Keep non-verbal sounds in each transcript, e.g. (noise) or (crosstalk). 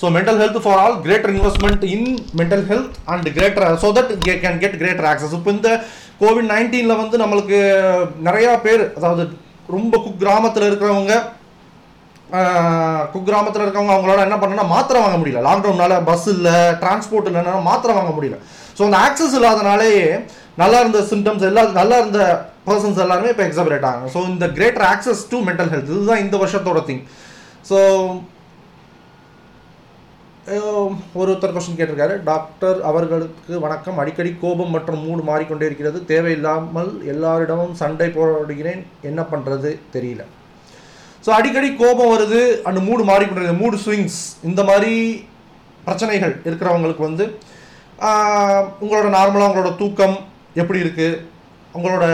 So mental health for all greater investment in mental health and greater so that can get greater access இப்போ இந்த Covid நைன்டீனில் வந்து நம்மளுக்கு நிறையா பேர் அதாவது ரொம்ப குக்கிராமத்தில் இருக்கிறவங்க குக்கிராமத்தில் இருக்கவங்க அவங்களால என்ன பண்ணனா மாத்திரை வாங்க முடியல. லாக்டவுனால பஸ் இல்லை டிரான்ஸ்போர்ட் இல்லைன்னா மாத்திரை வாங்க முடியல. ஸோ அந்த ஆக்சஸ் இல்லாதனாலேயே நல்லா இருந்த சிம்டம்ஸ் எல்லா நல்லா இருந்த பர்சன்ஸ் எல்லாருமே இப்போ எக்ஸபரேட் ஆகும் ஸோ இந்த greater access to mental health இதுதான் இந்த வருஷத்தோட திங் ஸோ ஒருத்தர் கொஸ்டின் கேட்டிருக்காரு. டாக்டர் அவர்களுக்கு வணக்கம். அடிக்கடி கோபம் மற்றும் மூடு மாறிக்கொண்டே இருக்கிறது. தேவையில்லாமல் எல்லாரிடமும் சண்டை போராடுகிறேன். என்ன பண்ணுறது தெரியல. ஸோ அடிக்கடி கோபம் வருது. அந்த மூடு மாறிக்கொண்டே மூடு ஸ்விங்ஸ் இந்த மாதிரி பிரச்சனைகள் இருக்கிறவங்களுக்கு வந்து உங்களோட நார்மலாக உங்களோட தூக்கம் எப்படி இருக்குது உங்களோட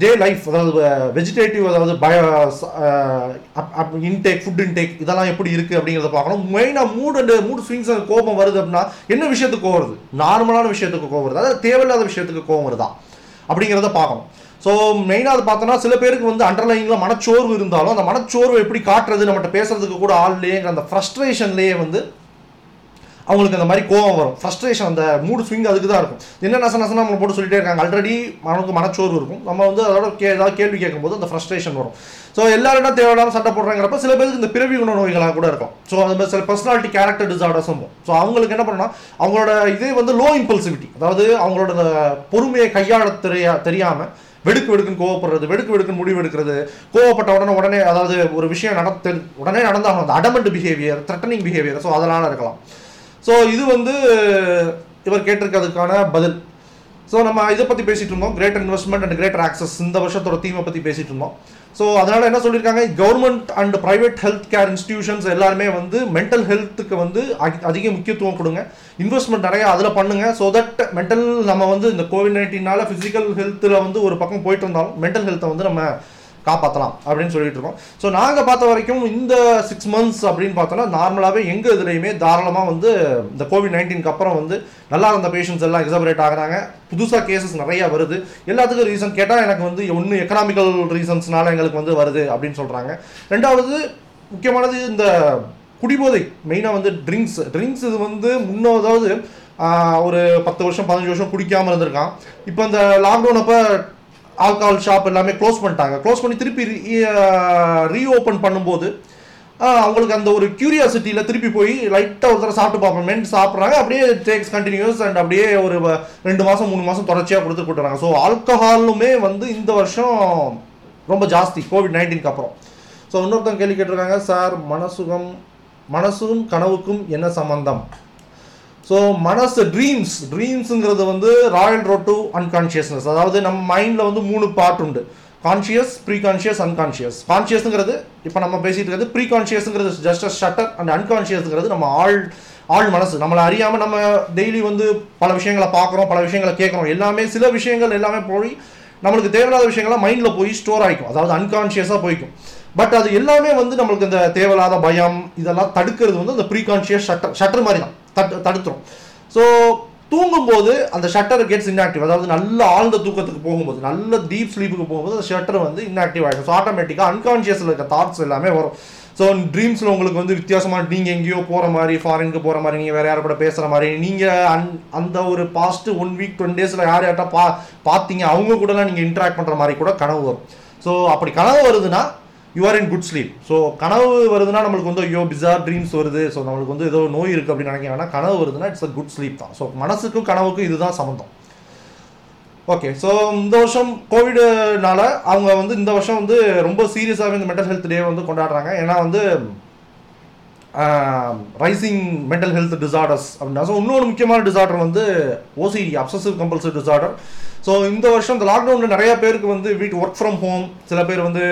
டே லைஃப் அதாவது வெஜிடேட்டிவ் அதாவது பயோ இன்டேக் ஃபுட் இன்டேக் இதெல்லாம் எப்படி இருக்குது அப்படிங்கிறத பார்க்கணும். மெயினாக மூட் அண்ட் மூட் ஸ்விங்ஸ் கோபம் வருது அப்படின்னா என்ன விஷயத்துக்கு கோவம் வருது? நார்மலான விஷயத்துக்கு கோவம் வருது. அதாவது தேவையில்லாத விஷயத்துக்கு கோவம் வருதா? அப்படிங்கிறத பார்க்கணும். ஸோ மெயினாக அது பார்த்தோன்னா சில பேருக்கு வந்து அண்டர்லைனில் மனச்சோர்வு இருந்தாலும் அந்த மனச்சோர்வை எப்படி காட்டுறது நம்மகிட்ட பேசுறதுக்கு கூட ஆள் இல்லையேங்கிற அந்த ஃப்ரஸ்ட்ரேஷன்லேயே வந்து அவங்களுக்கு அந்த மாதிரி கோவம் வரும். ஃப்ரஸ்ட்ரேஷன் அந்த மூடு ஸ்விங் அதுக்கு தான் இருக்கும். என்ன நச நசனா நம்ம போட்டு சொல்லிட்டே இருக்காங்க. ஆல்ரெடி அவனுக்கு மனச்சோர்வு இருக்கும். நம்ம வந்து அதோட கே ஏதாவது கேள்வி கேட்கும்போது அந்த ஃப்ரஸ்ட்ரேஷன் வரும். ஸோ எல்லாரும் தேவையில்லாம சண்டை போடுறாங்கிறப்ப சில பேருக்கு இந்த பிறவி குண நோய்களாக கூட இருக்கும். ஸோ அந்த மாதிரி சில பர்சனாலிட்டி கேரக்டர் டிசார்டர்ஸும் ஸோ அவங்களுக்கு என்ன பண்ணணும் அவங்களோட இதே வந்து லோ இம்பல்சிவிட்டி அதாவது அவங்களோட அந்த பொறுமையை கையாள தெரியா தெரியாமல் வெடுக்கு வெடுக்குன்னு கோவப்படுறது வெடுக்கு வெடுக்குன்னு முடிவு எடுக்கிறது கோவப்பட்ட உடனே உடனே அதாவது ஒரு விஷயம் நடத்து உடனே நடந்தாகணும். அந்த adamant behaviour threatening behaviour so அதனால் இருக்கலாம். ஸோ இது வந்து இவர் கேட்டிருக்கிறதுக்கான பதில். ஸோ நம்ம இதை பற்றி பேசிகிட்டு இருந்தோம். Greater investment and greater access இந்த வருஷத்தோட தீமை பற்றி பேசிகிட்டு இருந்தோம். ஸோ அதனால் என்ன சொல்லியிருக்காங்க? Government and private health care institutions எல்லாருமே வந்து மென்டல் ஹெல்த்துக்கு வந்து அதி- அதிக முக்கியத்துவம் கொடுங்க. இன்வெஸ்ட்மெண்ட் நிறைய அதில் பண்ணுங்கள் ஸோ தட் மென்டல் நம்ம வந்து இந்த கோவிட் நைன்டீனால் ஃபிசிக்கல் ஹெல்த்தில் வந்து ஒரு பக்கம் போயிட்டு இருந்தாலும் மென்டல் ஹெல்த்தை வந்து நம்ம காப்பாற்றலாம் அப்படின்னு சொல்லிட்டு இருக்கோம். ஸோ நாங்கள் பார்த்த வரைக்கும் இந்த சிக்ஸ் மந்த்ஸ் அப்படின்னு பார்த்தோன்னா நார்மலாகவே எங்கள் இதுலேயுமே தாராளமாக வந்து இந்த கோவிட் நைன்டீனுக்கு அப்புறம் வந்து நல்லா இருந்த பேஷண்ட்ஸ் எல்லாம் எக்ஸபரேட் ஆகுறாங்க. புதுசாக கேசஸ் நிறையா வருது. எல்லாத்துக்கும் ரீசன் கேட்டால் எனக்கு வந்து ஒன்று எக்கனாமிக்கல் ரீசன்ஸ்னால எங்களுக்கு வந்து வருது அப்படின்னு சொல்கிறாங்க ரெண்டாவது முக்கியமானது இந்த குடிபோதை மெயினாக வந்து ட்ரிங்க்ஸ் ட்ரிங்க்ஸ் இது வந்து முன்ன அதாவது ஒரு பத்து வருஷம் பதினஞ்சு வருஷம் குடிக்காமல் இருந்திருக்கான். இப்போ இந்த லாக்டவுன் அப்போ ஆல்கஹால் ஷாப் எல்லாமே க்ளோஸ் பண்ணிட்டாங்க. க்ளோஸ் பண்ணி திருப்பி ரீஓப்பன் e, uh, பண்ணும்போது அவங்களுக்கு அந்த ஒரு கியூரியாசிட்டியில் திருப்பி போய் லைட்டாக ஒரு தடவை சாப்பிட்டு பார்ப்போம். மென்ட் சாப்பிட்றாங்க. அப்படியே டேக்ஸ் கண்டினியூஸ் அண்ட் அப்படியே ஒரு ரெண்டு மாதம் மூணு மாதம் தொடர்ச்சியாக கொடுத்து கொடுத்துறாங்க ஸோ ஆல்கஹாலுமே வந்து இந்த வருஷம் ரொம்ப ஜாஸ்தி. கோவிட் நைன்டீனுக்கு அப்புறம். ஸோ இன்னொருத்தவங்க கேள்வி கேட்டிருக்காங்க சார் மனசுகம் மனசும் கனவுக்கும் என்ன சம்பந்தம்? ஸோ மனசு ட்ரீம்ஸ் ட்ரீம்ஸுங்கிறது வந்து ராயல் ரோட் டு அன்கான்ஷியஸ்னஸ் அதாவது நம்ம மைண்டில் வந்து மூணு பார்ட் உண்டு. கான்ஷியஸ் ப்ரீ கான்ஷியஸ் அன்கான்ஷியஸ் கான்ஷியஸ்ங்கிறது இப்போ நம்ம பேசிகிட்டு இருக்கிறது ப்ரீ கான்ஷியஸுங்கிறது ஜஸ்ட் ஷட்டர் அண்ட் அன்கான்ஷியஸ்ங்கிறது நம்ம ஆள் ஆள் மனசு. நம்மளை அறியாமல் நம்ம டெய்லி வந்து பல விஷயங்களை பார்க்குறோம் பல விஷயங்களை கேட்குறோம். எல்லாமே சில விஷயங்கள் எல்லாமே போய் நம்மளுக்கு தேவையில்லாத விஷயங்கள்லாம் மைண்டில் போய் ஸ்டோர் ஆகிக்கும் அதாவது அன்கான்ஷியஸாக போய்க்கும். பட் அது எல்லாமே வந்து நம்மளுக்கு இந்த தேவையில்லாத பயம் இதெல்லாம் தடுக்கிறது வந்து அந்த ப்ரீகான்ஷியஸ் ஷட்டர் ஷட்டர் மாதிரி தான். தட்டு தடுத்துரும். ஸோ தூங்கும்போது அந்த ஷட்டர் கெட்ஸ் இன்ஆக்டிவ் அதாவது நல்ல ஆழ்ந்த தூக்கத்துக்கு போகும்போது நல்ல டீப் ஸ்லீப்புக்கு போகும்போது அந்த ஷட்டர் வந்து இன்ஆக்டிவ் ஆகிடும் ஸோ ஆட்டோமேட்டிக்காக அன்கான்ஷியஸில் இருக்க தாட்ஸ் எல்லாமே வரும். ஸோ ட்ரீம்ஸில் உங்களுக்கு வந்து வித்தியாசமாக நீங்கள் எங்கேயோ போகிற மாதிரி ஃபாரினுக்கு போகிற மாதிரி நீங்கள் வேறு யார் கூட பேசுகிற மாதிரி நீங்கள் அந் அந்த ஒரு பாஸ்ட் ஒன் வீக் டென் டேஸில் யார் யார்ட்டா பா பார்த்தீங்க அவங்க கூடலாம் நீங்கள் இன்ட்ராக்ட் பண்ணுற மாதிரி கூட கனவு வரும். ஸோ அப்படி கனவு வருதுன்னா you are in good sleep so கனவு வருதுன்னா நம்மளுக்கு வந்து ஐயோ பிசார் ட்ரீம்ஸ் வருது. ஸோ நம்மளுக்கு வந்து ஏதோ நோய் இருக்குது அப்படின்னு நினைக்கிறாங்கன்னா கனவு வருதுன்னா இட்ஸ் அ குட் ஸ்லீப் தான். ஸோ மனசுக்கும் கனவுக்கும் இதுதான் சம்மந்தம் ஓகே ஸோ இந்த வருஷம் கோவிடுனால அவங்க வந்து இந்த வருஷம் வந்து ரொம்ப சீரியஸாகவே இந்த மென்டல் ஹெல்த் டே வந்து கொண்டாடுறாங்க. ஏன்னா வந்து ரைசிங் மென்டல் ஹெல்த் டிசார்டர்ஸ் அப்படின்னா ஸோ இன்னொரு முக்கியமான டிசார்டர் வந்து OCD obsessive compulsive disorder so இந்த வருஷம் இந்த லாக்டவுனில் நிறைய பேருக்கு வந்து வீட்டு ஒர்க் ஃப்ரம் ஹோம் சில பேர் வந்து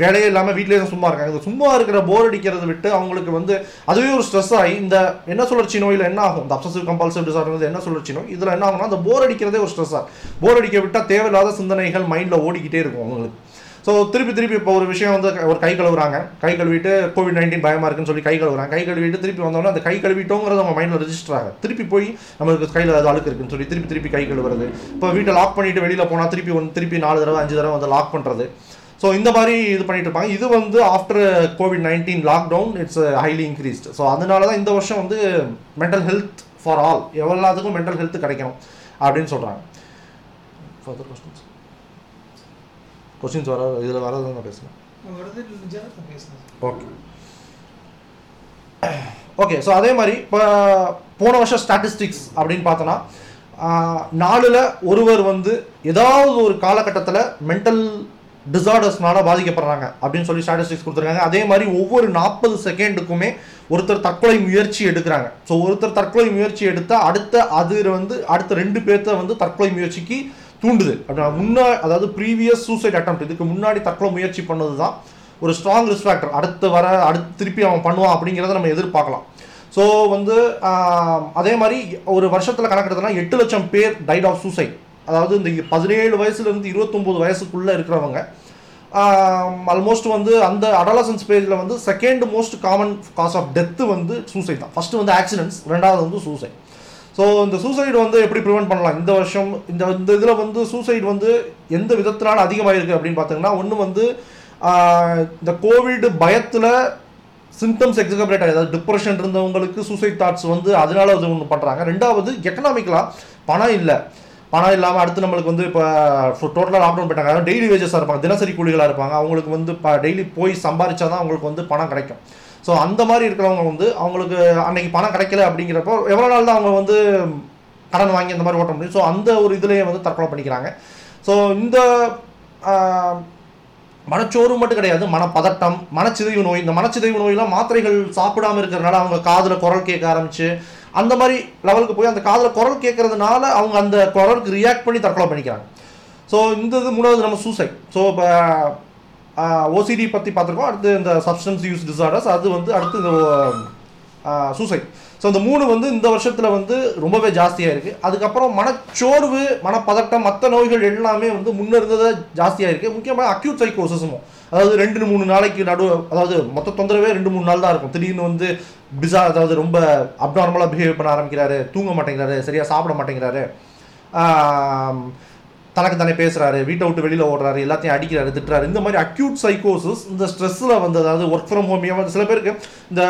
வேலையே இல்லாமல் வீட்டிலே தான் சும்மா இருக்காங்க. இந்த சும்மா இருக்கிற போர் அடிக்கிறத விட்டு அவங்களுக்கு வந்து அதுவே ஒரு ஸ்ட்ரெஸ் ஆகி இந்த என்ன சுழற்சி நோயில் என்ன ஆகும்? இந்த அப்சசிவ் கம்பல்சிவ் டிசார்டர் என்ன சுழற்சி நோய்? இதில் என்ன ஆகும்னா அந்த போர் அடிக்கிறதே ஒரு ஸ்ட்ரெஸ்ஸாக போர் அடிக்க விட்டால் தேவையில்லாத சிந்தனைகள் மைண்டில் ஓடிக்கிட்டே இருக்கும் அவங்களுக்கு. ஸோ திருப்பி திருப்பி இப்போ ஒரு விஷயம் வந்து ஒரு கை கழுவுறாங்க. கை கழுவிட்டு கோவிட் நைன்டீன் பயமாக இருக்குன்னு சொல்லி கை கழுவுறாங்க. கை கழுவிட்டு திருப்பி வந்தோடனே அந்த கை கழுவிட்டோங்கிறது அவங்க மைண்டில் ரெஜிஸ்டர் ஆகும் திருப்பி போய் நம்மளுக்கு கையில் ஏதாவது அழுக்கு இருக்குன்னு சொல்லி திருப்பி திருப்பி கை கழுவுறது. இப்போ வீட்டை லாக் பண்ணிட்டு வெளியில் போனால் திருப்பி ஒன்று திருப்பி நாலு தடவை அஞ்சு தடவை வந்து லாக் பண்ணுறது ஸோ இந்த மாதிரி இது பண்ணிட்டு இருப்பாங்க. இது வந்து after covid nineteen lockdown it's highly increased so அதனால தான் இந்த வருஷம் வந்து மென்டல் ஹெல்த் ஃபார் ஆல் எல்லாத்துக்கும் மென்டல் ஹெல்த் கிடைக்கணும் அப்படின்னு சொல்கிறாங்க ஃபர்தர் கொஸ்டின்ஸ் கொஸ்டின்ஸ் வர இதில் வருது நான் பேசுகிறேன் ஓகே ஓகே ஸோ அதே மாதிரி இப்போ போன வருஷம் ஸ்டாட்டிஸ்டிக்ஸ் அப்படின்னு பார்த்தோன்னா நாலில் ஒருவர் வந்து ஏதாவது ஒரு காலகட்டத்தில் மென்டல் டிசார்டர்ஸ்னால பாதிக்கப்படுறாங்க அப்படின்னு சொல்லி ஸ்டாட்டிஸ்டிக்ஸ் கொடுத்துருக்காங்க. அதே மாதிரி ஒவ்வொரு நாற்பது செகண்டுக்குமே ஒருத்தர் தற்கொலை முயற்சி எடுக்கிறாங்க. ஸோ ஒருத்தர் தற்கொலை முயற்சி எடுத்தால் அடுத்த அது வந்து அடுத்த ரெண்டு பேர்த்த வந்து தற்கொலை முயற்சிக்கு தூண்டுது. அப்படின்னா முன்னா அதாவது ப்ரீவியஸ் சூசைட் அட்டம் இதுக்கு முன்னாடி தற்கொலை முயற்சி பண்ணது தான் ஒரு ஸ்ட்ராங் ரிஸ்க் ஃபேக்டர் அடுத்து வர அடுத்து திருப்பி அவன் பண்ணுவான் அப்படிங்கிறத நம்ம எதிர்பார்க்கலாம். ஸோ வந்து அதே மாதிரி ஒரு வருஷத்தில் கணக்கெடுத்தனா எட்டு லட்சம் பேர் டைட் ஆஃப் சூசைட் அதாவது இந்த பதினேழு வயசுலேருந்து இருபத்தொம்போது வயசுக்குள்ளே இருக்கிறவங்க ஆல்மோஸ்ட் வந்து அந்த அடலசன்ஸ் பேஜில் வந்து second most common cause of death வந்து சூசைட் தான். ஃபஸ்ட்டு வந்து ஆக்சிடென்ட்ஸ் ரெண்டாவது வந்து சூசைட் ஸோ இந்த சூசைடு வந்து எப்படி ப்ரிவெண்ட் பண்ணலாம்? இந்த வருஷம் இந்த இந்த இதில் வந்து சூசைட் வந்து எந்த விதத்தினால அதிகமாயிருக்கு அப்படின்னு பார்த்தீங்கன்னா ஒன்று வந்து இந்த கோவிட் பயத்தில் சிம்டம்ஸ் எக்ஸிகபிரேட் அதாவது டிப்ரெஷன் இருந்தவங்களுக்கு சூசைட் தாட்ஸ் வந்து அதனால அது ஒன்று பண்ணுறாங்க ரெண்டாவது எக்கனாமிக்கலாக பணம் இல்லை. பணம் இல்லாமல் அடுத்து நம்மளுக்கு வந்து இப்போ டோட்டலாக லாக்டவுன் போயிட்டாங்க. அதாவது டெய்லி வேஜஸாக இருப்பாங்க தினசரி கூலிகளாக இருப்பாங்க. அவங்களுக்கு வந்து இப்போ டெய்லி போய் சம்பாரிச்சா தான் அவங்களுக்கு வந்து பணம் கிடைக்கும். ஸோ அந்த மாதிரி இருக்கிறவங்க வந்து அவங்களுக்கு அன்னைக்கு பணம் கிடைக்கல அப்படிங்கிறப்போ எவ்வளோ நாள் தான் அவங்க வந்து கடன் வாங்கி அந்த மாதிரி ஓட்ட முடியும். ஸோ அந்த ஒரு இதுலேயே வந்து தற்கொலை பண்ணிக்கிறாங்க. ஸோ இந்த ஆஹ், மனச்சோர்வு மட்டும் கிடையாது. மனப்பதட்டம் மனச்சிதைவு நோய் இந்த மனச்சிதைவு நோயெல்லாம் மாத்திரைகள் சாப்பிடாம இருக்கிறதுனால அவங்க காதில் குரல் கேட்க ஆரம்பிச்சு அந்த மாதிரி லெவலுக்கு போய் அந்த காதில் குரல் கேட்கறதுனால அவங்க அந்த குரலுக்கு ரியாக்ட் பண்ணி தற்கொலை பண்ணிக்கிறாங்க. ஸோ இந்த இது மூணாவது நம்ம சூசைட் ஸோ இப்போ ஓசிடி பற்றி பார்த்துருக்கோம். அடுத்து இந்த சப்ஸ்டன்ஸ் யூஸ் டிசார்டர்ஸ் அது வந்து அடுத்து இந்த சூசைட் ஸோ இந்த மூணு வந்து இந்த வருஷத்தில் வந்து ரொம்பவே ஜாஸ்தியாக இருக்குது அதுக்கப்புறம் மனச்சோர்வு மனப்பதட்டம் மற்ற நோய்கள் எல்லாமே வந்து முன்ன இருந்ததை ஜாஸ்தியாக இருக்குது முக்கியமாக அக்யூட் சைக்கோசிஸும் அதாவது ரெண்டு மூணு நாளைக்கு நடு அதாவது மொத்த தொந்தரவே ரெண்டு மூணு நாள் தான் இருக்கும். திடீர்னு வந்து பிசா அதாவது ரொம்ப அப்நார்மலாக பிஹேவ் பண்ண ஆரம்பிக்கிறாரு தூங்க மாட்டேங்கிறாரு சரியாக சாப்பிட மாட்டேங்கிறாரு. தனக்கு தானே பேசுகிறாரு வீட்டை விட்டு வெளியில் ஓடுறாரு எல்லாத்தையும் அடிக்கிறாரு திட்டுறாரு. இந்த மாதிரி அக்யூட் சைக்கோசிஸ் இந்த ஸ்ட்ரெஸ்ஸில் வந்து அதாவது ஒர்க் ஃப்ரம் ஹோம் சில பேருக்கு இந்த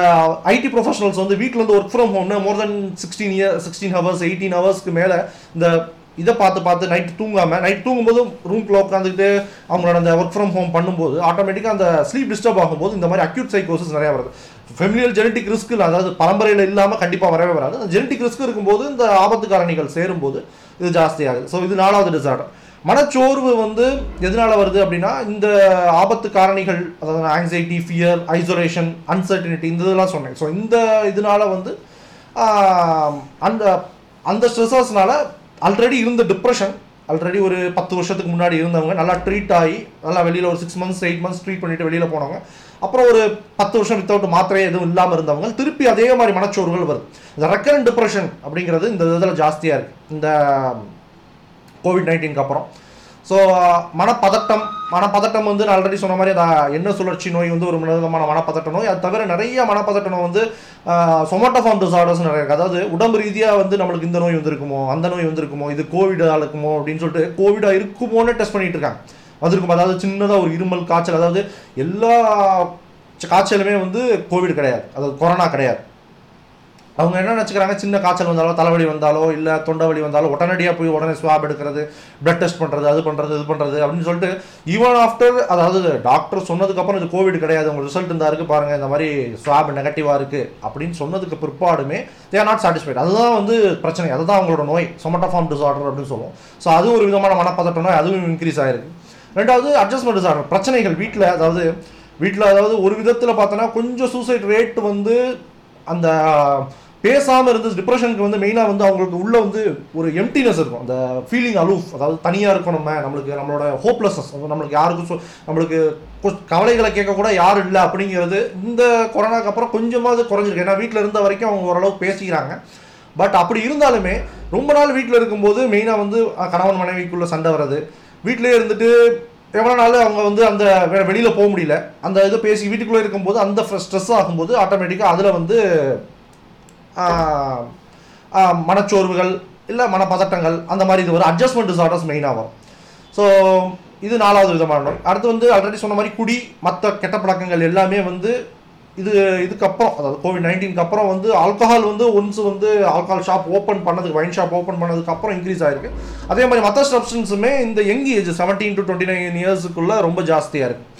ஐடி ப்ரொஃபஷனல்ஸ் வந்து வீட்டிலேருந்து work from ஹோம்னு more than sixteen year sixteen hours eighteen ஹவர்ஸ்க்கு மேலே இந்த இதை பார்த்து பார்த்து நைட் தூங்காமல் நைட் தூங்கும்போது ரூம்குள்ள உட்காந்துக்கிட்டு அவங்களோட அந்த ஒர்க் ஃப்ரம் ஹோம் பண்ணும்போது ஆட்டோமேட்டிக்காக அந்த ஸ்லீப் டிஸ்டர்ப் ஆகும்போது இந்த மாதிரி அக்யூட் சைக்கோசிஸ் நிறைய வருது. ஃபெமிலியல் ஜெனட்டிக் ரிஸ்க் அதாவது பரம்பரையில் இல்லாமல் கண்டிப்பாக வரவே வராது. அந்த ஜெனட்டிக் ரிஸ்க் இருக்கும்போது இந்த ஆபத்து காரணிகள் சேரும்போது இது ஜாஸ்தியாகுது. ஸோ இது நாலாவது டிசார்டர் மனச்சோர்வு வந்து எதனால் வருது அப்படின்னா இந்த ஆபத்து காரணிகள் அதாவது ஆங்ஸைட்டி ஃபியர் ஐசோலேஷன் அன்சர்டினிட்டி இந்த இதெல்லாம் சொன்னேன். ஸோ இந்த இதனால வந்து அந்த அந்த ஸ்ட்ரெஸ்ஸஸ்னால ஆல்ரெடி இருந்த டிப்ரெஷன் ஆல்ரெடி ஒரு பத்து வருஷத்துக்கு முன்னாடி இருந்தவங்க நல்லா ட்ரீட் ஆகி நல்லா வெளியில் ஒரு six months eight months treat பண்ணிட்டு வெளியில் போனவங்க அப்புறம் ஒரு பத்து வருஷம் வித்தவுட் மாத்திரையே எதுவும் இல்லாமல் இருந்தவங்க திருப்பி அதே மாதிரி மனச்சோர்வுகள் வருது. இந்த ரெக்கரண்ட் டிப்ரெஷன் அப்படிங்கிறது இந்த இதில் ஜாஸ்தியாக இருக்குது இந்த கோவிட் நைன்டீனுக்கு அப்புறம். ஸோ uh, மனப்பதட்டம் மனப்பதட்டம் வந்து நான் ஆல்ரெடி சொன்ன மாதிரி அந்த சுழற்சி நோய் வந்து ஒரு விதமான மனப்பதட்ட நோய் அது தவிர நிறைய மனப்பதட்ட நோய் வந்து சொமோட்டோஃபார்ம் டிசார்டர்ஸ் நிறைய இருக்கு. அதாவது உடம்பு ரீதியாக வந்து நம்மளுக்கு இந்த நோய் வந்திருக்குமோ அந்த நோய் வந்திருக்குமோ இது கோவிடாக இருக்குமோ அப்படின்னு சொல்லிட்டு கோவிடாக இருக்குமோன்னு டெஸ்ட் பண்ணிட்டு இருக்காங்க. வந்திருக்கும் அதாவது சின்னதாக ஒரு இருமல் காய்ச்சல் அதாவது எல்லா காய்ச்சலுமே வந்து கோவிட் கிடையாது. அதாவது கொரோனா கிடையாது. அவங்க என்ன நினச்சிக்கிறாங்க? சின்ன காய்ச்சல் வந்தாலோ தலைவலி வந்தாலோ இல்லை தொண்டை வலி வந்தாலோ உடனடியாக போய் உடனே ஸ்வாப் எடுக்கிறது பிளட் டெஸ்ட் பண்ணுறது அது பண்ணுறது இது பண்ணுறது அப்படின்னு சொல்லிட்டு ஈவன் ஆஃப்டர் அதாவது டாக்டர் சொன்னதுக்கப்புறம் இது கோவிட் கிடையாது உங்கள் ரிசல்ட் இருந்தா இருக்குது பாருங்கள் இந்த மாதிரி ஸ்வாப் நெகட்டிவாக இருக்குது அப்படின்னு சொன்னதுக்கு பிற்பாடுமே தே ஆர் நாட் சாட்டிஸ்ஃபைட் அதுதான் வந்து பிரச்சனை அதுதான் அவங்களோட நோய் சொமட்டோஃபார்ம் டிசார்டர் அப்படின்னு சொல்லுவோம். ஸோ அது ஒரு விதமான மனப்பதட்ட நோய் அதுவும் இன்க்ரீஸ் ஆயிருக்கு. ரெண்டாவது அட்ஜஸ்ட்மெண்ட் டிசார்டர் பிரச்சனைகள் வீட்டில் அதாவது வீட்டில் அதாவது ஒரு விதத்தில் பார்த்தோன்னா கொஞ்சம் சூசைட் ரேட் வந்து அந்த பேசாமல் இருந்து டிப்ரெஷனுக்கு வந்து மெயினாக வந்து அவங்களுக்கு உள்ள வந்து ஒரு எம்டினஸ் இருக்கும். அந்த ஃபீலிங் அலூஃப் அதாவது தனியாக இருக்கும் நம்ம. நம்மளுக்கு நம்மளோட ஹோப்லெஸ்னஸ் நம்மளுக்கு யாருக்கும் சொ- நம்மளுக்கு கவலைகளை கேட்கக்கூட யாரும் இல்லை அப்படிங்கிறது இந்த கொரோனாக்கு அப்புறம் கொஞ்சமாவது குறைஞ்சிருக்கு. ஏன்னா வீட்டில் இருந்த வரைக்கும் அவங்க ஓரளவுக்கு பேசிக்கிறாங்க. பட் அப்படி இருந்தாலுமே ரொம்ப நாள் வீட்டில் இருக்கும்போது மெயினாக வந்து கணவன் மனைவிக்குள்ள சண்டை வர்றது. வீட்டிலே இருந்துட்டு எவ்வளோ நாள் அவங்க வந்து அந்த வெளியில் போக முடியல. அந்த இது பேசி வீட்டுக்குள்ளே இருக்கும்போது அந்த ஸ்ட்ரெஸ் ஆகும்போது ஆட்டோமேட்டிக்காக அதில் வந்து மனச்சோர்வுகள் இல்லை மனப்பதட்டங்கள் அந்த மாதிரி இது ஒரு அட்ஜஸ்ட்மெண்ட் டிசார்டர்ஸ் மெயினாக வரும். ஸோ இது நாலாவது விதமான நோய். அடுத்து வந்து ஆல்ரெடி சொன்ன மாதிரி குடி மற்ற கெட்ட பழக்கங்கள் எல்லாமே வந்து இது இதுக்கப்புறம் அதாவது கோவிட் நைன்டீனுக்கு அப்புறம் வந்து ஆல்கஹால் வந்து ஒன்ஸ் வந்து ஆல்கஹால் ஷாப் ஓப்பன் பண்ணதுக்கு வைன் ஷாப் ஓப்பன் பண்ணதுக்கு அப்புறம் இன்க்ரீஸ் ஆயிருக்கு. அதே மாதிரி மற்ற சப்ஸ்டன்ஸுமே இந்த young age seventeen to twenty nine இயர்ஸுக்குள்ளே ரொம்ப ஜாஸ்தியாக இருக்குது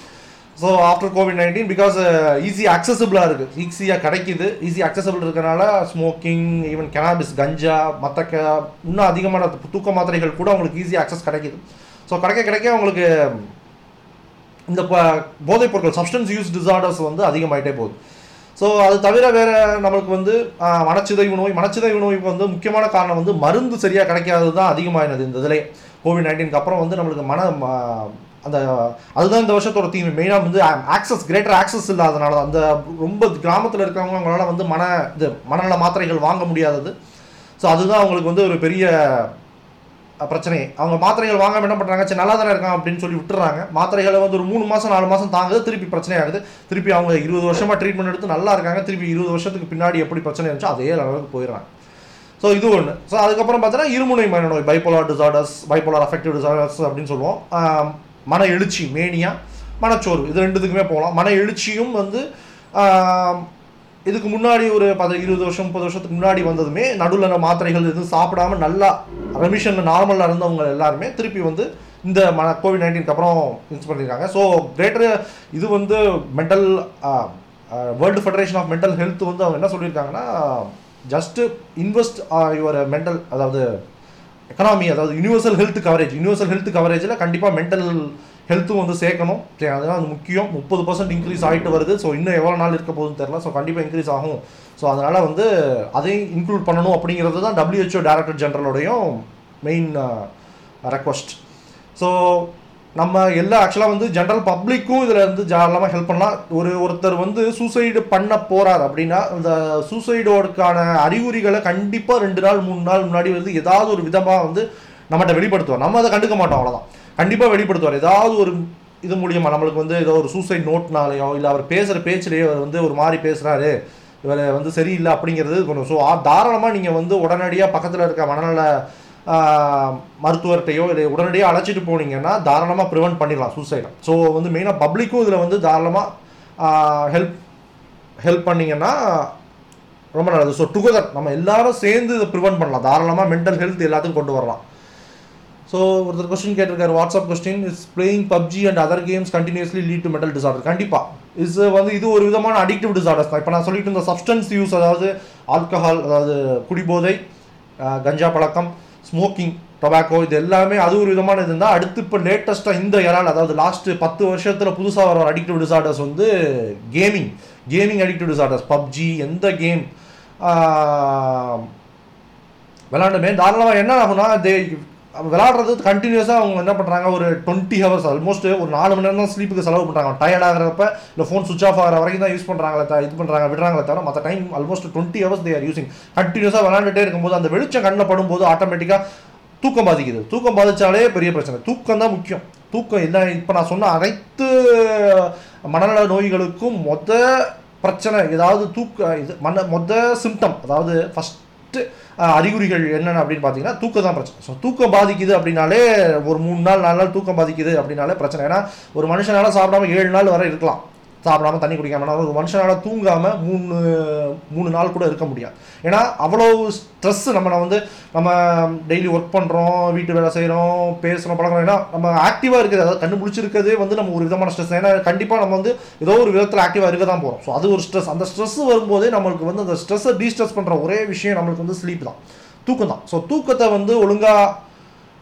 so after COVID nineteen because easy அக்சசபிளாக இருக்குது ஈஸியாக கிடைக்குது. ஈஸி அக்சசபிள் இருக்கனால ஸ்மோக்கிங் ஈவன் கெனாபிஸ் கஞ்சா மற்ற க இன்னும் அதிகமான தூக்க மாத்திரைகள் கூட அவங்களுக்கு ஈஸியாக அக்சஸ் கிடைக்குது. ஸோ கிடைக்க கிடைக்க அவங்களுக்கு இந்த போதைப் பொருட்கள் சப்ஸ்டன்ஸ் யூஸ் டிசார்டர்ஸ் வந்து அதிகமாகிட்டே போகுது. ஸோ அது தவிர வேறு நம்மளுக்கு வந்து மனச்சிதைவு நோய் மனச்சிதைவு நோய்க்கு வந்து முக்கியமான காரணம் வந்து மருந்து சரியாக கிடைக்காதது தான் அதிகமாகினது இந்த இதிலே. கோவிட் நைன்டீனுக்கு அப்புறம் வந்து நம்மளுக்கு மன அந்த அதுதான் இந்த வருஷத்தோட தீம் மெயினாக வந்து ஆக்சஸ் கிரேட்டர் ஆக்சஸ் இல்லாதனால அந்த ரொம்ப கிராமத்தில் இருக்கிறவங்க அவங்களால வந்து மன இது மனநல மாத்திரைகள் வாங்க முடியாதது. ஸோ அதுதான் அவங்களுக்கு வந்து ஒரு பெரிய பிரச்சனை. அவங்க மாத்திரைகள் வாங்க என்ன பண்ணுறாங்க சரி நல்லா தானே இருக்காங்க அப்படின்னு சொல்லி விட்டுறாங்க. மாத்திரைகளை வந்து ஒரு மூணு மாதம் நாலு மாதம் தாங்குது திருப்பி பிரச்சனை ஆகுது. திருப்பி அவங்க இருபது வருஷமாக ட்ரீட்மெண்ட் எடுத்து நல்லா இருக்காங்க. திருப்பி இருபது வருஷத்துக்கு பின்னாடி எப்படி பிரச்சனை இருந்துச்சோ அதே அளவுக்கு போயிடுறாங்க. ஸோ இது ஒன்று ஸோ அதுக்கப்புறம் பார்த்தீங்கன்னா இருமுனை மனநோய் bipolar disorders bipolar affective disorders அப்படின்னு சொல்லுவோம். மன எழுச்சி மேனியா மனச்சோர்வு. இது ரெண்டுத்துக்குமே போகலாம். மன எழுச்சியும் வந்து இதுக்கு முன்னாடி ஒரு பத இருபது வருஷம் முப்பது வருஷத்துக்கு முன்னாடி வந்ததுமே நடுவில் மாத்திரைகள் எதுவும் சாப்பிடாம நல்லா ரெமிஷனில் நார்மலாக இருந்தவங்க எல்லாருமே திருப்பி வந்து இந்த மன கோவிட் நைன்டீனுக்கு அப்புறம் யூஸ் பண்ணியிருக்காங்க ஸோ கிரேட்டர் இது வந்து mental world federation of mental health வந்து அவங்க என்ன சொல்லியிருக்காங்கன்னா ஜஸ்ட்டு இன்வெஸ்ட் யுவர் மென்டல் அதாவது எக்கனாமி அதாவது universal health coverage universal health கவரேஜில் கண்டிப்பாக மென்டல் ஹெல்த்தும் வந்து சேர்க்கணும். சரி, அது முக்கியம். முப்பது பர்சன்ட் இன்க்ரீஸ் ஆகிட்டு வருது. ஸோ இன்னும் எவ்வளோ நாள் இருக்க போகுதுன்னு தெரில ஸோ கண்டிப்பாக இன்க்ரீஸ் ஆகும். ஸோ அதனால் வந்து அதையும் இன்க்ளூட் பண்ணணும் அப்படிங்கிறது தான் டபிள்யூஹெச்ஓ டைரக்டர் ஜென்ரலோடையும் மெயின் ரெக்வஸ்ட் ஸோ நம்ம எல்லா ஆக்சுவலாக வந்து ஜென்ரல் பப்ளிக்கும் இதில் வந்து ஜாலமாக ஹெல்ப் பண்ணலாம். ஒரு ஒருத்தர் வந்து சூசைடு பண்ண போகிறார் அப்படின்னா இந்த சூசைடோடுக்கான அறிகுறிகளை கண்டிப்பாக ரெண்டு நாள் மூணு நாள் முன்னாடி வந்து ஏதாவது ஒரு விதமாக வந்து நம்மகிட்ட வெளிப்படுத்துவார். நம்ம அதை கண்டுக்க மாட்டோம் அவ்வளோதான் கண்டிப்பாக வெளிப்படுத்துவார். ஏதாவது ஒரு இது மூலியமாக நம்மளுக்கு வந்து ஏதோ ஒரு சூசைட் நோட்னாலேயோ இல்லை அவர் பேசுகிற பேச்சிலேயோ அவர் வந்து ஒரு மாதிரி பேசுகிறாரு இவர் வந்து சரியில்லை அப்படிங்கிறது கொஞ்சம் ஸோ தாராளமாக நீங்கள் வந்து உடனடியாக பக்கத்தில் இருக்க மனநல மருத்துவர்கிட்டையோ இல்லை உடனடியாக அழைச்சிட்டு போனீங்கன்னா தாராளமாக ப்ரிவெண்ட் பண்ணிடலாம் சூசைடை ஸோ வந்து மெயினாக பப்ளிக்கும் இதில் வந்து தாராளமாக ஹெல்ப் ஹெல்ப் பண்ணிங்கன்னா ரொம்ப நல்லது. ஸோ டுகெதர் நம்ம எல்லாரும் சேர்ந்து இதை ப்ரிவெண்ட் பண்ணலாம். தாராளமாக மென்டல் ஹெல்த் எல்லாத்துக்கும் கொண்டு வரலாம். ஸோ ஒருத்தர் கொஸ்டின் கேட்டிருக்காரு WhatsApp question is playing PUBG and other games continuously lead to mental disorder கண்டிப்பாக இஸ் வந்து இது ஒரு விதமான அடிக்டிவ் டிசார்டர்ஸ் தான். இப்போ நான் சொல்லிட்டு இருந்த சப்ஸ்டன்ஸ் யூஸ் அதாவது ஆல்கஹால் அதாவது குடிபோதை கஞ்சா பழக்கம் ஸ்மோக்கிங் டொபாக்கோ இது எல்லாமே அது ஒரு விதமான இது தான் அடுத்து இப்போ லேட்டஸ்ட்டாக இந்த இறால் அதாவது லாஸ்ட்டு பத்து வருஷத்தில் புதுசாக வர அடிக்டிவ் டிசார்டர்ஸ் வந்து gaming gaming addictive disorders PUBG எந்த கேம் விளாண்டுமே தாராளமாக என்ன ஆகும்னா தே விளாடுறது கண்டினியூஸாக அவங்க என்ன பண்ணுறாங்க ஒரு டுவெண்ட்டி ஹவர்ஸ் ஆல்மோஸ்ட் ஒரு நாலு மணி நேரம் தான் ஸ்லீப்புக்கு செலவு பண்ணுறாங்க டயர்ட் ஆகிறப்ப இல்லை ஃபோன் சுவிச் ஆஃப் ஆகிற வரைக்கும் தான் யூஸ் பண்ணுறாங்களே த இது பண்ணுறாங்க விடுறாங்களே தவிர மற்ற time almost twenty hours they are using கண்டினியூஸாக விளாண்டுட்டே இருக்கும்போது அந்த வெளிச்சம் கண்ணில் படும்போது ஆட்டோமேட்டிக்காக தூக்கம் பாதிக்குது. தூக்கம் பாதித்தாலே பெரிய பிரச்சனை. தூக்கம் தான் முக்கியம். தூக்கம் இல்லை இப்போ நான் சொன்ன அனைத்து மனநல நோய்களுக்கும் மொத பிரச்சனை ஏதாவது தூக்க இது மன மொத சிம்டம் அதாவது ஃபஸ்ட் ஃபஸ்ட்டு அறிகுறிகள் என்னென்ன அப்படின்னு பார்த்தீங்கன்னா தூக்கம் தான் பிரச்சனை. ஸோ தூக்கம் பாதிக்குது அப்படின்னாலே ஒரு மூணு நாள் நாலு நாள் தூக்கம் பாதிக்குது அப்படின்னாலே பிரச்சனை. ஏன்னா ஒரு மனுஷனால சாப்பிடாம ஏழு நாள் வரை இருக்கலாம். சாப்பிடாம தண்ணி குடிக்காமல் ஒரு மனுஷனால தூங்காமல் மூணு மூணு நாள் கூட இருக்க முடியாது. ஏன்னா அவ்வளோ ஸ்ட்ரெஸ் நம்ம வந்து நம்ம டெய்லி ஒர்க் பண்ணுறோம் வீட்டு வேலை செய்கிறோம் பேசுகிறோம் பழகிறோம். ஏன்னா நம்ம ஆக்டிவாக இருக்குது அதாவது கண்ணு முடிச்சிருக்கிறதே வந்து நம்ம ஒரு விதமான ஸ்ட்ரெஸ் ஏன்னா கண்டிப்பாக நம்ம வந்து ஏதோ ஒரு விதத்தில் ஆக்டிவாக இருக்க தான் போகிறோம் ஸோ அது ஒரு ஸ்ட்ரெஸ் அந்த ஸ்ட்ரெஸ் வரும்போதே நம்மளுக்கு வந்து அந்த ஸ்ட்ரெஸ்ஸை டீஸ்ட்ரெஸ் பண்ணுற ஒரே விஷயம் நம்மளுக்கு வந்து ஸ்லீப் தான். தூக்கம் தான் ஸோ தூக்கத்தை வந்து ஒழுங்காக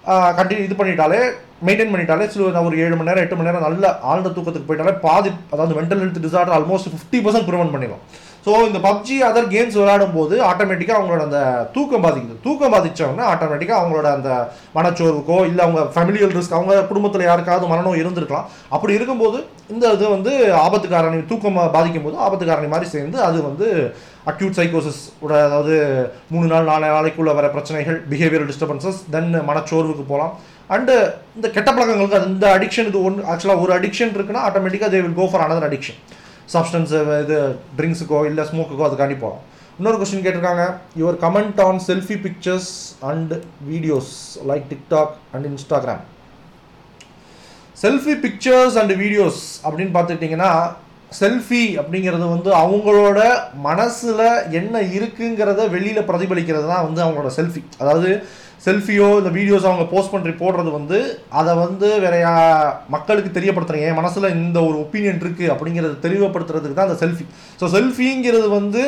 கண்டினியூ இது பண்ணிட்டாலே மெயின்டைன் பண்ணிட்டாலே சில ஒரு ஏழு மணி நேரம் எட்டு மணி நேரம் நல்ல ஆழ்ந்த தூக்கத்துக்கு போயிட்டாலே பாதி அதாவது mental health disorder almost fifty percent prevent பண்ணிடும் ஸோ இந்த பப்ஜி அதர் கேம்ஸ் விளையாடும் போது ஆட்டோமேட்டிக்காக அவங்களோட அந்த தூக்கம் பாதிக்குது. தூக்கம் பாதிச்சவங்க ஆட்டோமேட்டிக்காக அவங்களோட அந்த மனச்சோர்வுக்கோ இல்லை அவங்க ஃபேமிலியல் ரிஸ்க் அவங்க குடும்பத்தில் யாருக்காவது மரணம் இருந்திருக்கலாம். அப்படி இருக்கும்போது இந்த இது வந்து ஆபத்து காரணி தூக்கம் பாதிக்கும் போது ஆபத்து காரணி மாதிரி சேர்ந்து அது வந்து அக்யூட் சைக்கோசிஸ் உட அதாவது மூணு நாள் நாலு நாளைக்குள்ள வர பிரச்சனைகள் பிஹேவியரல் டிஸ்டர்பன்சஸ் தென் மனச்சோர்வுக்கு போகலாம். அண்டு இந்த கெட்ட பழக்கங்களுக்கு அது இந்த அடிக்ஷன் இது ஒன்று ஆக்சுவலாக ஒரு அடிக்ஷன் இருக்குன்னா ஆட்டோமேட்டிக்காக they will go for another addiction substance இது ட்ரிங்க்ஸுக்கோ இல்லை ஸ்மோக்குக்கோ அதுக்காண்டி போகலாம் இன்னொரு கொஸ்டின் கேட்டிருக்காங்க. Your comment on selfie pictures and videos like TikTok and Instagram selfie pictures and videos அப்படின்னு பார்த்துக்கிட்டிங்கன்னா செல்ஃபி அப்படிங்கிறது வந்து அவங்களோட மனசில் என்ன இருக்குங்கிறத வெளியில் பிரதிபலிக்கிறது தான் வந்து அவங்களோட செல்ஃபி. அதாவது செல்ஃபியோ இந்த வீடியோஸ் அவங்க போஸ்ட் பண்ணி போடுறது வந்து அதை வந்து வேறையா மக்களுக்கு தெரியப்படுத்துறீங்க. என் மனசில் இந்த ஒரு ஒப்பீனியன் இருக்குது அப்படிங்கிறத தெளிவுபடுத்துறதுக்கு தான் அந்த செல்ஃபி. ஸோ செல்ஃபிங்கிறது வந்து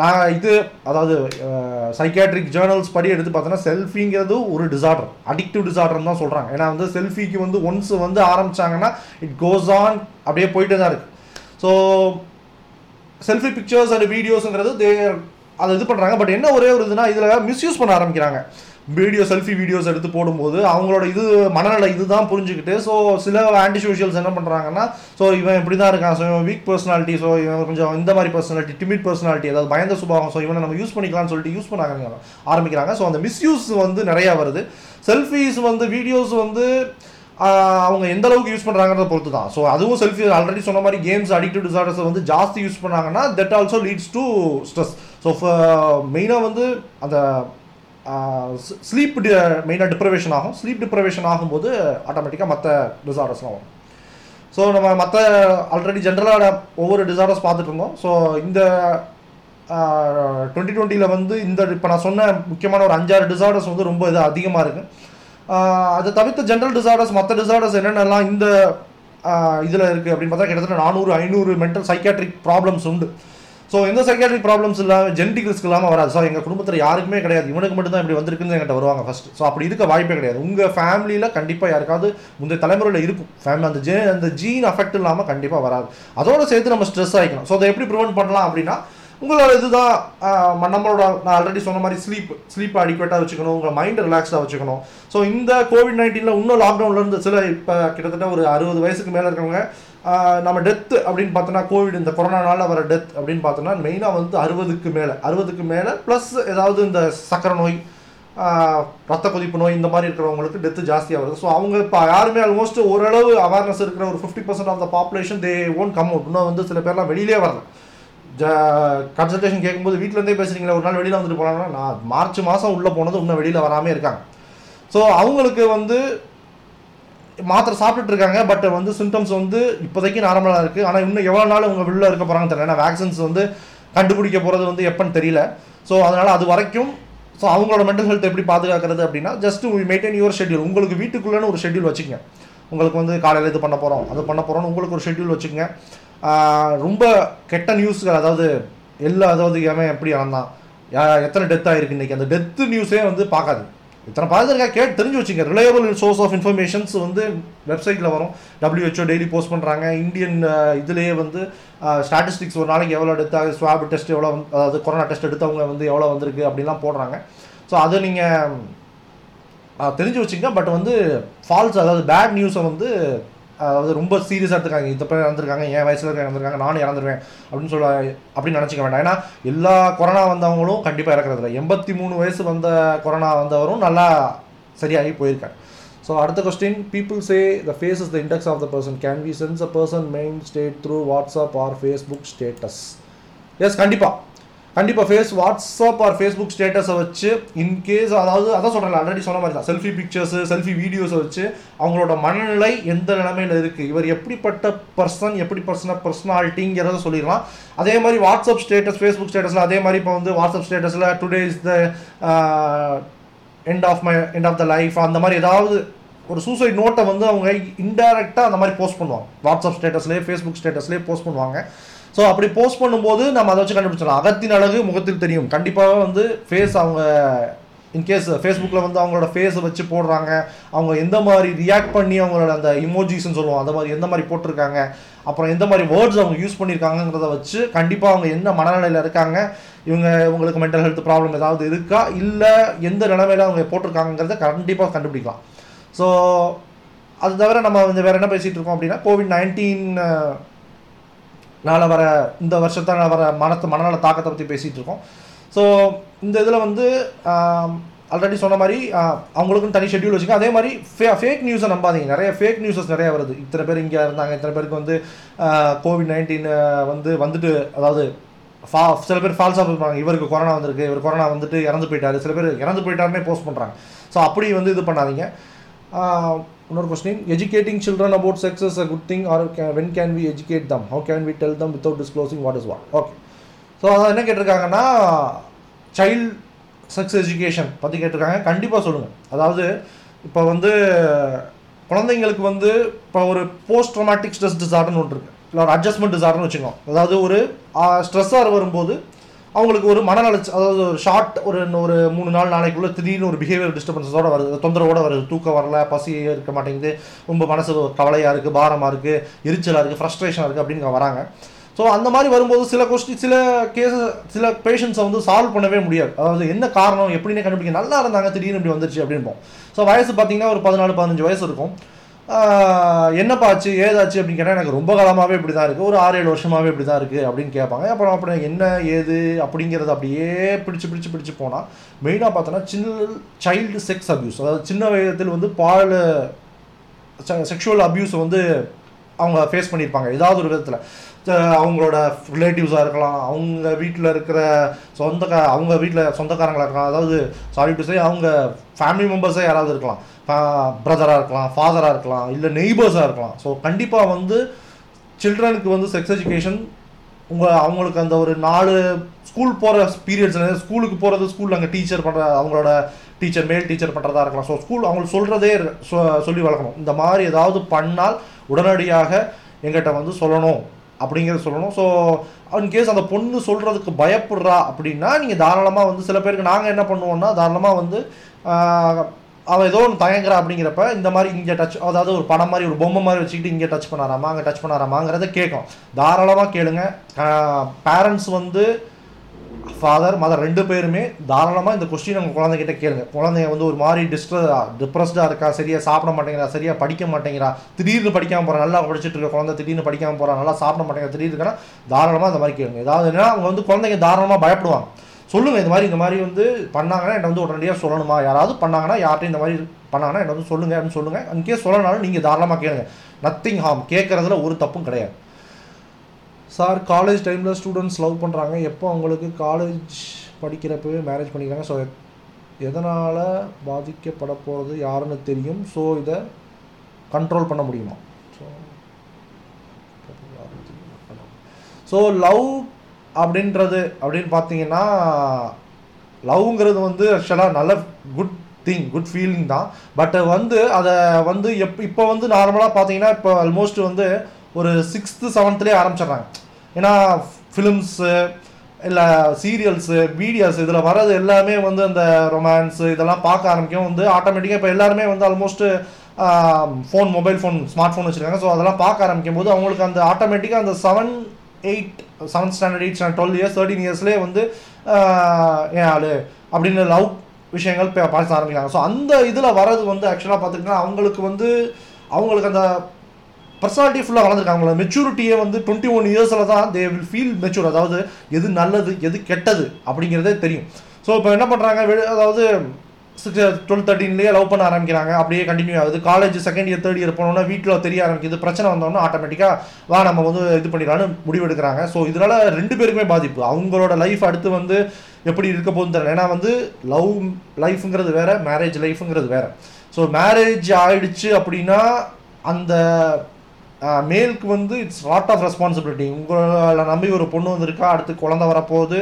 நான் இது அதாவது சைக்காட்ரிக் ஜேர்னல்ஸ் படி எடுத்து பார்த்தோன்னா செல்ஃபிங்கிறது ஒரு டிசார்டர் அடிக்டிவ் டிசார்டர்னு தான் சொல்கிறாங்க ஏன்னா வந்து செல்ஃபிக்கு வந்து ஒன்ஸ் வந்து ஆரம்பித்தாங்கன்னா இட் கோஸ் ஆன் அப்படியே போயிட்டு தான் இருக்குது ஸோ செல்ஃபி பிக்சர்ஸ் அண்ட் வீடியோஸுங்கிறது தே அதை இது பண்ணுறாங்க பட் என்ன ஒரே ஒரு இதுனா இதில் மிஸ்யூஸ் பண்ண ஆரம்பிக்கிறாங்க. வீடியோ செல்ஃபி வீடியோஸ் எடுத்து போடும்போது அவங்களோட இது மனநல இதுதான் புரிஞ்சுக்கிட்டு ஸோ சில ஆன்டி சோஷியல்ஸ் என்ன பண்ணுறாங்கன்னா ஸோ இவன் இப்படி தான் இருக்கான். ஸோ இவன் வீக் பர்சனாலிட்டி ஸோ இவன் கொஞ்சம் இந்த மாதிரி பர்சனாலிட்டி டிமிட் பர்சனாலிட்டி அதாவது பயந்த சுபாவம் ஸோ இவனை நம்ம யூஸ் பண்ணிக்கலாம்னு சொல்லிட்டு யூஸ் பண்ணாங்க ஆரம்பிக்கிறாங்க. ஸோ அந்த மிஸ்யூஸ் வந்து நிறையா வருது. செல்ஃபீஸ் வந்து வீடியோஸ் வந்து அவங்க எந்த அளவுக்கு யூஸ் பண்ணுறாங்கிறத பொறுத்து தான் ஸோ அதுவும் செல்ஃபி ஆல்ரெடி சொன்ன மாதிரி கேம்ஸ் அடிக்டிவ் டிசார்டர்ஸை வந்து ஜாஸ்தி யூஸ் பண்ணாங்கன்னா that also leads to stress so மெயினாக வந்து அந்த ஸ்லீப் மெயினாக டிப்ரவேஷன் ஆகும். ஸ்லீப் டிப்ரவேஷன் ஆகும்போது ஆட்டோமேட்டிக்காக மற்ற டிசார்டர்ஸ்லாம் வரும். ஸோ நம்ம மற்ற ஆல்ரெடி ஜென்ரலாக ஒவ்வொரு டிசார்டர்ஸ் பார்த்துட்டு இருந்தோம். ஸோ இந்த டுவெண்ட்டி டுவெண்ட்டியில் வந்து இந்த இப்போ நான் சொன்ன முக்கியமான ஒரு அஞ்சாறு டிசார்டர்ஸ் வந்து ரொம்ப இது அதிகமாக இருக்குது அதை தவிர்த்து ஜென்ரல் டிசார்டர்ஸ் மற்ற டிசார்டர்ஸ் என்னென்னலாம் இந்த இதில் இருக்குது அப்படின்னு பார்த்தா கிட்டத்தட்ட நானூறு ஐநூறு மென்டல் சைக்காட்ரிக் ப்ராப்ளம்ஸ் உண்டு. ஸோ எந்த சைக்காட்ரிக் ப்ராப்ளம்ஸ் இல்லாமல் ஜெனடிக் ரிஸ்க் இல்லாமல் வராது. ஸோ எங்கள் குடும்பத்தில் யாருக்குமே கிடையாது. இவனுக்கு மட்டும் தான் இப்படி வந்திருக்குன்னு என்கிட்ட வருவாங்க ஃபஸ்ட் ஸோ அப்படி இருக்க வாய்ப்பே கிடையாது. உங்கள் ஃபேமிலியில் கண்டிப்பாக யாருக்காவது முந்தைய தலைமுறையில் இருக்கும். ஃபேமிலி அந்த ஜே அந்த ஜீன் அஃபெக்ட் இல்லாமல் கண்டிப்பாக வராது. அதோட சேர்த்து நம்ம ஸ்ட்ரெஸ் ஆகிக்கணும் ஸோ அதை எப்படி ப்ரிவெண்ட் பண்ணலாம் அப்படின்னா உங்களோட இதுதான் நம்மளோட நான் ஆல்ரெடி சொன்ன மாதிரி ஸ்லீப் ஸ்லீப் அடிக்வேட்டாக வச்சுக்கணும் உங்கள் மைண்ட் ரிலாக்ஸ்டாக வச்சுக்கணும். ஸோ இந்த கோவிட் நைன்டீனில் இன்னும் லாக்டவுனில் இருந்து சில இப்போ கிட்டத்தட்ட ஒரு அறுபது வயசுக்கு மேலே இருக்கவங்க நம்ம டெத்து அப்படின்னு பார்த்தோன்னா கோவிட் இந்த கொரோனானால வர டெத் அப்படின்னு பார்த்தோன்னா மெயினாக வந்து அறுபதுக்கு மேலே அறுபதுக்கு மேலே ப்ளஸ் ஏதாவது இந்த சக்கரை நோய் ரத்த கொதிப்பு நோய் இந்த மாதிரி இருக்கிறவங்களுக்கு டெத்து ஜாஸ்தியாக வருது. ஸோ அவங்க இப்போ யாருமே ஆல்மோஸ்ட் ஓரளவு அவேர்னஸ் இருக்கிற ஒரு fifty percent of the population they won't come out இன்னும் வந்து சில பேர்லாம் வெளியிலே வரல. கன்சல்டேஷன் கேட்கும்போது வீட்டிலேருந்தே பேசுகிறீங்களா ஒரு நாள் வெளியில் வந்துட்டு போனாங்கன்னா நான் மார்ச் மாதம் உள்ளே போனது இன்னும் வெளியில் வராமல் இருக்காங்க. ஸோ அவங்களுக்கு வந்து மாத்திரை சாப்பிட்டுட்டு இருக்காங்க பட் வந்து சிம்டம்ஸ் வந்து இப்போதைக்கு நார்மலாக இருக்குது ஆனால் இன்னும் எவ்வளோ நாள் உங்கள் வெளியில் இருக்க போகிறாங்கன்னு தெரியல. ஏன்னா வேக்சின்ஸ் வந்து கண்டுபிடிக்க போகிறது வந்து எப்போன்னு தெரியல. ஸோ அதனால் அது வரைக்கும் ஸோ அவங்களோட மென்டல் ஹெல்த் எப்படி பாதுகாக்கிறது அப்படின்னா ஜஸ்ட் மெயின்டைன் யுவர் ஷெட்யூல் உங்களுக்கு வீட்டுக்குள்ளேன்னு ஒரு ஷெட்யூல் வச்சுக்கோங்க. உங்களுக்கு வந்து காலையில் இது பண்ண போகிறோம் அது பண்ண போகிறோம்னு உங்களுக்கு ஒரு ஷெட்யூல் வச்சுக்கோங்க. ரொம்ப கெட்ட நியூஸ்கள் அதாவது எல்லா அதாவது எவன் எப்படி இறந்தான் எத்தனை டெத் ஆகிருக்கு இன்னைக்கு? அந்த டெத்து நியூஸே வந்து பார்க்காது. இத்தனை பார்த்துருக்கா கேட்டு தெரிஞ்சு வச்சுங்க. ரிலையபிள் சோர்ஸ் ஆஃப் இன்ஃபர்மேஷன்ஸ் வந்து வெப்சைட்டில் வரும். டபிள்யூஹெச்ஓ டெய்லி போஸ்ட் பண்ணுறாங்க இந்தியன் இதுலேயே வந்து ஸ்டாட்டிஸ்டிக்ஸ் ஒரு நாளைக்கு எவ்வளோ டெத் ஆகுது? ஸ்வாப் டெஸ்ட் எவ்வளோ அதாவது கொரோனா டெஸ்ட் எடுத்தவங்க வந்து எவ்வளோ வந்திருக்கு? அப்படிலாம் போடுறாங்க. ஸோ அதை நீங்கள் தெரிஞ்சு வச்சுங்க. பட் வந்து ஃபால்ஸ் அதாவது பேட் நியூஸை வந்து அதாவது ரொம்ப சீரியஸாக எடுத்துக்காங்க இந்த பேர் இறந்துருக்காங்க என் வயசில் இருக்க இறந்துருக்காங்க நானும் இறந்துருவேன் அப்படின்னு சொல்ல அப்படின்னு நினச்சிக்க வேண்டாம். ஏன்னா எல்லா கொரோனா வந்தவங்களும் கண்டிப்பாக இறக்குறதில்ல. எண்பத்தி மூணு வயசு வந்த கொரோனா வந்தவரும் நல்லா சரியாகி போயிருக்காங்க. ஸோ அடுத்த question people say the face is the index of the person can we sense a person main state through WhatsApp or Facebook status yes கண்டிப்பாக கண்டிப்பாக ஃபேஸ் வாட்ஸ்அப் ஆர் ஃபேஸ்புக் ஸ்டேட்டஸை வச்சு இன்கேஸ் அதாவது அதான் சொல்கிறேன் ஆல்ரெடி சொன்ன மாதிரி தான் செல்ஃபி பிக்சர்ஸு செல்ஃபி வீடியோஸை வச்சு அவங்களோட மனநிலை எந்த நிலைமையில் இருக்குது இவர் எப்படிப்பட்ட பர்சன் எப்படி பர்சன பர்சனாலிட்டிங்கிறத சொல்லிடலாம். அதே மாதிரி வாட்ஸ்அப் ஸ்டேட்டஸ் ஃபேஸ்புக் ஸ்டேட்டஸில் அதே மாதிரி இப்போ வந்து வாட்ஸ்அப் ஸ்டேட்டஸில் today is the end of my end of the life அந்த மாதிரி ஏதாவது ஒரு சூசைட் நோட்டை வந்து அவங்க இன்டைரக்டாக அந்த மாதிரி போஸ்ட் பண்ணுவாங்க. வாட்ஸ்அப் ஸ்டேட்டஸ்லேயே ஃபேஸ்புக் ஸ்டேட்டஸ்லேயே போஸ்ட் பண்ணுவாங்க. ஸோ அப்படி போஸ்ட் பண்ணும்போது நம்ம அதை வச்சு கண்டுபிடிச்சிடலாம். அகத்தின் அழகு முகத்தில் தெரியும். கண்டிப்பாக வந்து ஃபேஸ் அவங்க இன்கேஸ் ஃபேஸ்புக்கில் வந்து அவங்களோட ஃபேஸை வச்சு போடுறாங்க. அவங்க எந்த மாதிரி ரியாக்ட் பண்ணி அவங்களோட அந்த இமோஜிஸ்ன்னு சொல்லுவோம். அந்த மாதிரி எந்த மாதிரி போட்டிருக்காங்க. அப்புறம் எந்த மாதிரி வேர்ட்ஸ் அவங்க யூஸ் பண்ணியிருக்காங்கங்கிறத வச்சு கண்டிப்பாக அவங்க என்ன மனநிலையில் இருக்காங்க இவங்க இவங்களுக்கு மென்டல் ஹெல்த் ப்ராப்ளம் ஏதாவது இருக்கா? இல்லை எந்த நிலைமையில அவங்க போட்டிருக்காங்கிறத கண்டிப்பாக கண்டுபிடிக்கலாம். ஸோ அது தவிர நம்ம வந்து வேறு என்ன பேசிகிட்டு இருக்கோம் அப்படின்னா கோவிட் நைன்டீன் நாள வர இந்த வருஷத்தால் வர மனத்து மனநல தாக்கத்தை பற்றி பேசிகிட்டு இருக்கோம். ஸோ இந்த இதில் வந்து ஆல்ரெடி சொன்ன மாதிரி அவங்களுக்குன்னு தனி ஷெட்யூல் வச்சுக்கோங்க. அதே மாதிரி ஃபே ஃபேக் நியூஸை நம்பாதீங்க. நிறைய ஃபேக் நியூஸஸ் நிறைய வருது. இத்தனை பேர் இங்கே இருந்தாங்க இத்தனை பேருக்கு வந்து கோவிட் நைன்டீன் வந்து வந்துட்டு அதாவது ஃபா சில பேர் ஃபால்ஸாக பண்ணுறாங்க இவருக்கு கொரோனா வந்திருக்கு. இவர் கொரோனா வந்துட்டு இறந்து போயிட்டாரு. சில பேர் இறந்து போயிட்டாருன்னே போஸ்ட் பண்ணுறாங்க ஸோ அப்படி வந்து இது பண்ணாதீங்க. இன்னொரு question educating children about sex is a good thing or when can we educate them how can we tell them without disclosing what is what okay so அதான் என்ன கேட்டிருக்காங்கன்னா சைல்ட் செக்ஸ் எஜுகேஷன் பற்றி கேட்டிருக்காங்க. கண்டிப்பாக சொல்லுங்கள் அதாவது இப்போ வந்து குழந்தைங்களுக்கு வந்து இப்போ ஒரு போஸ்ட் ட்ரமாட்டிக் ஸ்ட்ரெஸ் டிசார்டர்னு ஒன்று இருக்குது இல்லை ஒரு அட்ஜஸ்ட்மெண்ட் டிசார்டர்னு வச்சுக்கோங்க. அதாவது ஒரு ஸ்ட்ரெஸ்ஸாக வரும்போது அவங்களுக்கு ஒரு மனநல அதாவது ஒரு ஷார்ட் ஒரு ஒரு மூணு நாள் நாளைக்குள்ளே திடீர்னு ஒரு பிஹேவியர் டிஸ்டர்பன்ஸோட வருது. தொந்தரவோட வருது. தூக்கம் வரல பசி இருக்க மாட்டேங்குது. ரொம்ப மனசு கவலையாக இருக்குது பாரமாக இருக்குது எரிச்சலாக இருக்குது ஃப்ரஸ்ட்ரேஷனாக இருக்குது அப்படின்னு வராங்க. ஸோ அந்த மாதிரி வரும்போது சில கொஸ்டின் சில கேஸ் சில பேஷண்ட்ஸை வந்து சால்வ் பண்ணவே முடியாது. அதாவது என்ன காரணம் எப்படின்னு கண்டுபிடிக்க நல்லா இருந்தாங்க திடீர்னு இப்படி வந்துருச்சு அப்படின்போம் ஸோ வயசு பார்த்தீங்கன்னா ஒரு பதினாலு பதினஞ்சு வயசு இருக்கும். என்னப்பாச்சு ஏதாச்சு? அப்படின்னு கேட்டால் எனக்கு ரொம்ப காலமாகவே இப்படி தான் இருக்குது ஒரு ஆறு ஏழு வருஷமாகவே இப்படி தான் இருக்குது அப்படின்னு கேட்பாங்க. அப்புறம் அப்புறம் என்ன ஏது அப்படிங்கிறது அப்படியே பிடிச்சு பிடிச்சு பிடிச்சு போனால் மெயினாக பார்த்தோன்னா சின்ன சைல்டு செக்ஸ் அப்யூஸ் அதாவது சின்ன வயதில் வந்து பால் செக்ஷுவல் அப்யூஸ் வந்து அவங்க ஃபேஸ் பண்ணியிருப்பாங்க. ஏதாவது ஒரு விதத்தில். அவங்களோட ரிலேட்டிவ்ஸாக இருக்கலாம் அவங்க வீட்டில் இருக்கிற சொந்தக்கா அவங்க வீட்டில் சொந்தக்காரங்களாக இருக்கலாம் அதாவது சாரி டு சே அவங்க ஃபேமிலி மெம்பர்ஸே யாராவது இருக்கலாம். பிரதராக இருக்கலாம் ஃபாதராக இருக்கலாம் இல்லை நெய்பர்ஸாக இருக்கலாம். ஸோ கண்டிப்பாக வந்து சில்ட்ரனுக்கு வந்து செக்ஸ் எஜுகேஷன் உங்கள் அவங்களுக்கு அந்த ஒரு நாலு ஸ்கூல் போகிற பீரியட்ஸ் ஸ்கூலுக்கு போகிறது ஸ்கூலில் அங்கே டீச்சர் பண்ணுற அவங்களோட டீச்சர் மேல் டீச்சர் பண்ணுறதா இருக்கலாம். ஸோ ஸ்கூல் அவங்களுக்கு சொல்கிறதே சொல்லி வளர்க்கணும். இந்த மாதிரி ஏதாவது பண்ணால் உடனடியாக எங்கிட்ட வந்து சொல்லணும். அப்படிங்கிறத சொல்லணும். ஸோ கேஸ் அந்த பொண்ணு சொல்கிறதுக்கு பயப்படுறா அப்படின்னா நீங்கள் தாராளமாக வந்து சில பேருக்கு நாங்கள் என்ன பண்ணுவோம்னா தாராளமாக வந்து அவள் ஏதோ ஒன்று தயங்குறா அப்படிங்கிறப்ப இந்த மாதிரி இங்கே டச் அதாவது ஒரு படம் மாதிரி ஒரு பொம்மை மாதிரி வச்சுக்கிட்டு இங்கே டச் பண்ணாராமா அங்கே டச் பண்ணாராமாங்கிறத கேட்கும். தாராளமாக கேளுங்க. பேரண்ட்ஸ் வந்து ஃபாதர் மதர் ரெண்டு பேருமே தாராளமாக இந்த கொஸ்டின் உங்கள் குழந்தைகிட்ட கேளுங்க. குழந்தைங்க வந்து ஒரு மாதிரி டிஸ்ட்ர டிப்ரெஸ்டாக இருக்கா? சரியாக சாப்பிட மாட்டேங்கிறா? சரியாக படிக்க மாட்டேங்கிறா? திடீர்னு படிக்காமல் போகிறா நல்லா படிச்சுட்டு இருக்க குழந்தை திடீர்னு படிக்காமல் போகிறா நல்லா சாப்பிட மாட்டேங்கிற திடீர்னு தாராளமாக இந்த மாதிரி கேளுங்க. ஏதாவது என்ன அவங்க வந்து குழந்தைங்க தாராளமாக பயப்படுவாங்க. சொல்லுங்கள் இந்த மாதிரி இந்த மாதிரி வந்து பண்ணாங்கன்னா என்னை வந்து உடனடியாக சொல்லணுமா? யாராவது பண்ணாங்கன்னா யார்கிட்டையும் இந்த மாதிரி பண்ணாங்கன்னா என்ன வந்து சொல்லுங்க அப்படின்னு சொல்லுங்கள் அன்கேஸ் சொல்லனாலும் நீங்கள் தாராளமாக கேளுங்க. நத்திங் ஹார்ம் கேட்குறதுல ஒரு தப்பும் கிடையாது. சார் காலேஜ் டைமில் ஸ்டூடெண்ட்ஸ் லவ் பண்ணுறாங்க எப்போ அவங்களுக்கு காலேஜ் படிக்கிறப்பவே மேரேஜ் பண்ணிக்கிறாங்க. ஸோ எதனால் பாதிக்கப்பட போகிறது யாருன்னு தெரியும். ஸோ இதை கண்ட்ரோல் பண்ண முடியுமா? ஸோ ஸோ லவ் அப்படின்றது அப்படின்னு பார்த்தீங்கன்னா லவ்ங்கிறது வந்து ஆக்சுவலாக நல்ல குட் திங் குட் ஃபீலிங் தான். பட் வந்து அதை வந்து எப் இப்போ வந்து நார்மலாக பார்த்தீங்கன்னா இப்போ ஆல்மோஸ்ட் வந்து ஒரு சிக்ஸ்த்து செவன்த்துலேயே ஆரம்பிச்சிடுறாங்க. ஏன்னா ஃபிலிம்ஸு இல்லை சீரியல்ஸு வீடியோஸ் இதில் வர்றது எல்லாமே வந்து அந்த ரொமான்ஸு இதெல்லாம் பார்க்க ஆரம்பிக்கும். வந்து ஆட்டோமேட்டிக்காக இப்போ எல்லாருமே வந்து almost phone mobile phone smartphone வச்சுருக்காங்க. ஸோ அதெல்லாம் பார்க்க ஆரம்பிக்கும் போது அவங்களுக்கு அந்த ஆட்டோமேட்டிக்காக அந்த seven eight seventh standard eight standard twelve years thirteen இயர்ஸ்லேயே வந்து ஏன் ஆளு? அப்படின்னு லவ் விஷயங்கள் பே- ஆரம்பிக்கிறாங்க. ஸோ அந்த இதில் வர்றது வந்து ஆக்சுவலாக பார்த்துக்கிட்டா அவங்களுக்கு வந்து அவங்களுக்கு அந்த பர்சனாலிட்டி ஃபுல்லாக வளர்ந்துருக்காங்க அவங்களோட மெச்சூரிட்டியே வந்து டுவெண்ட்டி ஒன் இயர்ஸில் தான் தே வில் ஃபீல் மெச்சூர் அதாவது எது நல்லது எது கெட்டது அப்படிங்கிறதே தெரியும். ஸோ இப்போ என்ன பண்ணுறாங்க அதாவது சிக்ஸ் டுவெல் தேர்ட்டின்லேயே லவ் பண்ண ஆரம்பிக்கிறாங்க. அப்படியே கண்டினியூ ஆகுது. College second year third year போனோன்னா வீட்டில் தெரிய ஆரம்பிக்குது. பிரச்சனை வந்தோன்னா ஆட்டோமேட்டிக்காக வா நம்ம வந்து இது பண்ணிடலான்னு முடிவெடுக்கிறாங்க. ஸோ இதனால ரெண்டு பேருக்குமே பாதிப்பு. அவங்களோட லைஃப் அடுத்து வந்து எப்படி இருக்க போகுதுன்னு தெரியல. ஏன்னா வந்து லவ் லைஃப்ங்கிறது வேறு மேரேஜ் லைஃப்ங்கிறது வேற. ஸோ மேரேஜ் ஆயிடுச்சு அப்படின்னா அந்த மேலுக்கு வந்து இட்ஸ் லாட் ஆஃப் ரெஸ்பான்சிபிலிட்டி உங்களை நம்பி ஒரு பொண்ணு வந்திருக்கா அடுத்து குழந்தை வரப்போகுது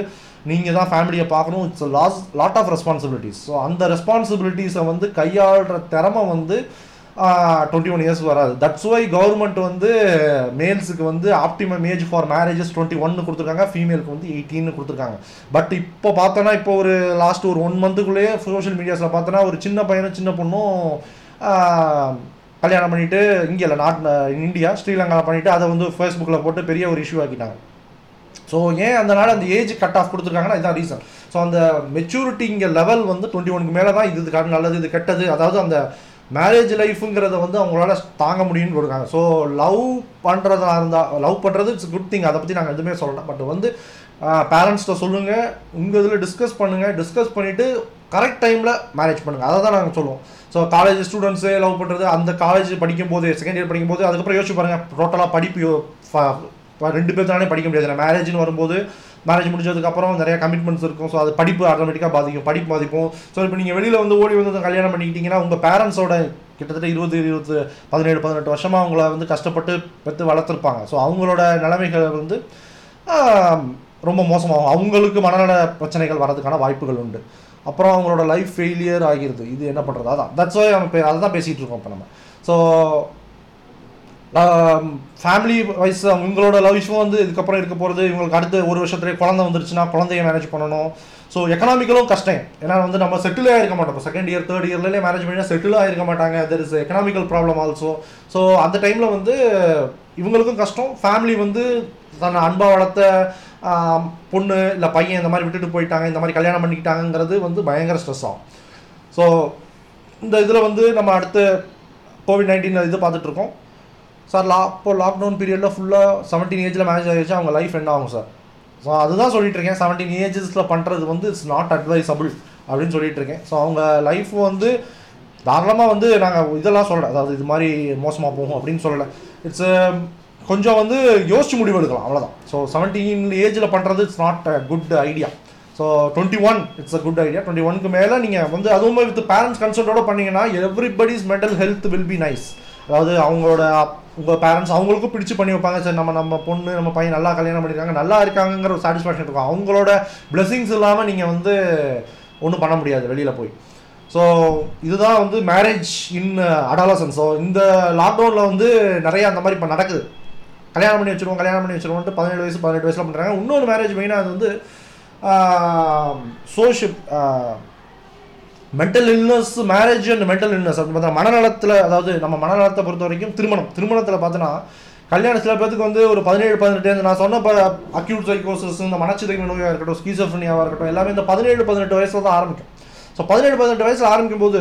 நீங்கள் தான் ஃபேமிலியை பார்க்கணும். It's lots lot of responsibilities so அந்த ரெஸ்பான்சிபிலிட்டிஸை வந்து கையாளுற திறமை வந்து டுவெண்ட்டி ஒன் இயர்ஸ் வராது. தட்ஸ் ஒய் கவர்மெண்ட் வந்து மேல்ஸுக்கு வந்து optimum age for marriages twenty ஒன்னு கொடுத்துருக்காங்க ஃபீமேலுக்கு வந்து எயிட்டீன்னு கொடுத்துருக்காங்க. பட் இப்போ பார்த்தோன்னா இப்போ ஒரு லாஸ்ட் ஒரு ஒன் மந்த்துக்குள்ளேயே சோஷியல் மீடியாஸில் பார்த்தோன்னா ஒரு சின்ன பையனும் சின்ன பொண்ணும் கல்யாணம் பண்ணிட்டு இங்கே இல்லை நாட் இந்தியா ஸ்ரீலங்காவில் பண்ணிட்டு அதை வந்து ஃபேஸ்புக்கில் போட்டு பெரிய ஒரு இஷ்யூ ஆக்கிட்டாங்க. ஸோ ஏன் அதனால அந்த ஏஜ் கட் ஆஃப் கொடுத்துருக்காங்கன்னா இதுதான் ரீசன் ஸோ அந்த மெச்சூரிட்டிங்க லெவல் வந்து டுவெண்ட்டி ஒனுக்கு மேலே தான் இது இதுக்கான நல்லது இது கெட்டது. அதாவது அந்த மேரேஜ் லைஃபுங்கிறத வந்து அவங்களால தாங்க முடியும்னு கொடுக்காங்க. ஸோ லவ் பண்ணுறதா இருந்தால் லவ் பண்ணுறது இட்ஸ் குட் திங் அதை பற்றி நாங்கள் எதுவுமே சொல்லலாம் பட் வந்து பேரண்ட்ஸ்கிட்ட சொல்லுங்கள் உங்கள் இதில் டிஸ்கஸ் பண்ணுங்கள் டிஸ்கஸ் பண்ணிவிட்டு கரெக்ட் டைமில் மேரேஜ் பண்ணுங்கள் அதை தான் நாங்கள் சொல்லுவோம். ஸோ காலேஜ் ஸ்டூடெண்ட்ஸே லவ் பண்ணுறது அந்த காலேஜ் படிக்கும்போது செகண்ட் இயர் படிக்கும்போது அதுக்கப்புறம் யோசிச்சு பாருங்கள் டோட்டலாக படிப்பு ரெண்டு பேர் தானே படிக்க முடியாது. மேரேஜ்னு வரும்போது மேரேஜ் முடிஞ்சதுக்கப்புறம் நிறைய கமிட்மெண்ட்ஸ் இருக்கும். ஸோ அது படிப்பு ஆட்டோமேட்டிக்காக பாதிக்கும் படிப்பு பாதிக்கும் ஸோ இப்போ நீங்கள் வெளியில் வந்து ஓடி வந்து கல்யாணம் பண்ணிக்கிட்டீங்கன்னா உங்கள் பேரண்ட்ஸோட கிட்டத்தட்ட இருபது இருபது பதினேழு பதினெட்டு வருஷமாக அவங்கள வந்து கஷ்டப்பட்டு பெற்று வளர்த்துருப்பாங்க. ஸோ அவங்களோட நிலைமைகள் வந்து ரொம்ப மோசமாகும். அவங்களுக்கு மனநல பிரச்சனைகள் வரதுக்கான வாய்ப்புகள் உண்டு. அப்புறம் அவங்களோட லைஃப் ஃபெயிலியர் ஆகிருது. இது என்ன பண்ணுறது அதான். தட்ஸ் ஒய் நம்ம அதை தான் பேசிகிட்டு இருக்கோம் இப்போ நம்ம. ஸோ ஃபேமிலி வைஸ் இவங்களோட லவ் இஷ்யூ வந்து இதுக்கப்புறம் இருக்க போகிறது இவங்களுக்கு அடுத்த ஒரு வருஷத்துலேயே குழந்தை வந்துருச்சுன்னா குழந்தைய மேனேஜ் பண்ணணும். ஸோ எக்கனாமிக்கலும் கஷ்டம். ஏன்னா வந்து நம்ம செட்டிலே இருக்க மாட்டோம். செகண்ட் இயர் தேர்ட் இயர்லேயே மேனேஜ் பண்ணினா செட்டில் ஆகிருக்க மாட்டாங்க. There is economical problem also so அந்த டைமில் வந்து இவங்களுக்கும் கஷ்டம். ஃபேமிலி வந்து தன்னை அன்பாக வளர்த்த பொண்ணு இல்லை பையன் இந்த மாதிரி விட்டுட்டு போயிட்டாங்க இந்த மாதிரி கல்யாணம் பண்ணிக்கிட்டாங்கங்கிறது வந்து பயங்கர ஸ்ட்ரெஸ் ஆகும் ஸோ இந்த இதில் வந்து நம்ம அடுத்து கோவிட் நைன்டீன் இது பார்த்துட்ருக்கோம் சார் லா இப்போ லாக்டவுன் பீரியடில் ஃபுல்லாக செவன்டீன் ஏஜில் மேரேஜ் ஆகிடுச்சு அவங்க லைஃப் என்ன ஆகும் சார் ஸோ அதுதான் சொல்லிட்டு இருக்கேன். செவன்டீன் ஏஜஸில் பண்ணுறது வந்து இட்ஸ் நாட் அட்வைசபிள் அப்படின்னு சொல்லிட்டு இருக்கேன். ஸோ அவங்க லைஃப் வந்து தாராளமாக வந்து நாங்கள் இதெல்லாம் சொல்லலை. அதாவது இது மாதிரி மோசமாக போகும் அப்படின்னு சொல்லலை. இட்ஸ் கொஞ்சம் வந்து யோசிச்சு முடிவு எடுக்கலாம் அவ்வளோதான் ஸோ செவன்டீன் ஏஜில் பண்ணுறது it's not a good idea so twenty one it's a good idea twenty ஒனுக்கு மேலே நீங்கள் வந்து அதுவும் வித் பேரண்ட்ஸ் கன்சல்ட்டோட பண்ணீங்கன்னா everybody's mental health will be nice அதாவது அவங்களோட உங்கள் பேரண்ட்ஸ் அவங்களுக்கும் பிடிச்சி பண்ணி வைப்பாங்க. சரி நம்ம நம்ம பொண்ணு நம்ம பையன் நல்லா கல்யாணம் பண்ணியிருக்காங்க நல்லா இருக்காங்கங்கிற ஒரு சாட்டிஸ்ஃபேக்ஷன் இருக்கும். அவங்களோட பிளெஸிங்ஸ் இல்லாமல் நீங்கள் வந்து ஒன்றும் பண்ண முடியாது வெளியில் போய். ஸோ இதுதான் வந்து மேரேஜ் இன் அடாலசன் ஸோ இந்த லாக்டவுனில் வந்து நிறைய அந்த மாதிரி இப்போ நடக்குது. கல்யாணம் பண்ணி வச்சிருவோம் கல்யாணம் பண்ணி வச்சிருவோம்ட்டு பதினேழு வயசு பதினெட்டு வயசில் பண்ணுறாங்க இன்னொரு மேரேஜ் மெயினாக அது வந்து சோஷிப் mental illness marriage and mental illness அப்படின்னு பார்த்தா மனநலத்தில் அதாவது நம்ம மனநலத்தை பொறுத்த வரைக்கும் திருமணம். திருமணத்தில் பார்த்தோன்னா கல்யாணம் சில பேருக்கு வந்து ஒரு பதினேழு பதினெட்டு நான் சொன்ன இப்போ அக்யூட் சைக்கோசஸ் இந்த மனச்சிதை நோயாக இருக்கட்டும் ஸ்கீசோஃபனியாவாக இருக்கட்டும் எல்லாமே இந்த பதினேழு பதினெட்டு வயசில் தான் ஆரம்பிக்கும். ஸோ பதினேழு பதினெட்டு வயசில் ஆரம்பிக்கும் போது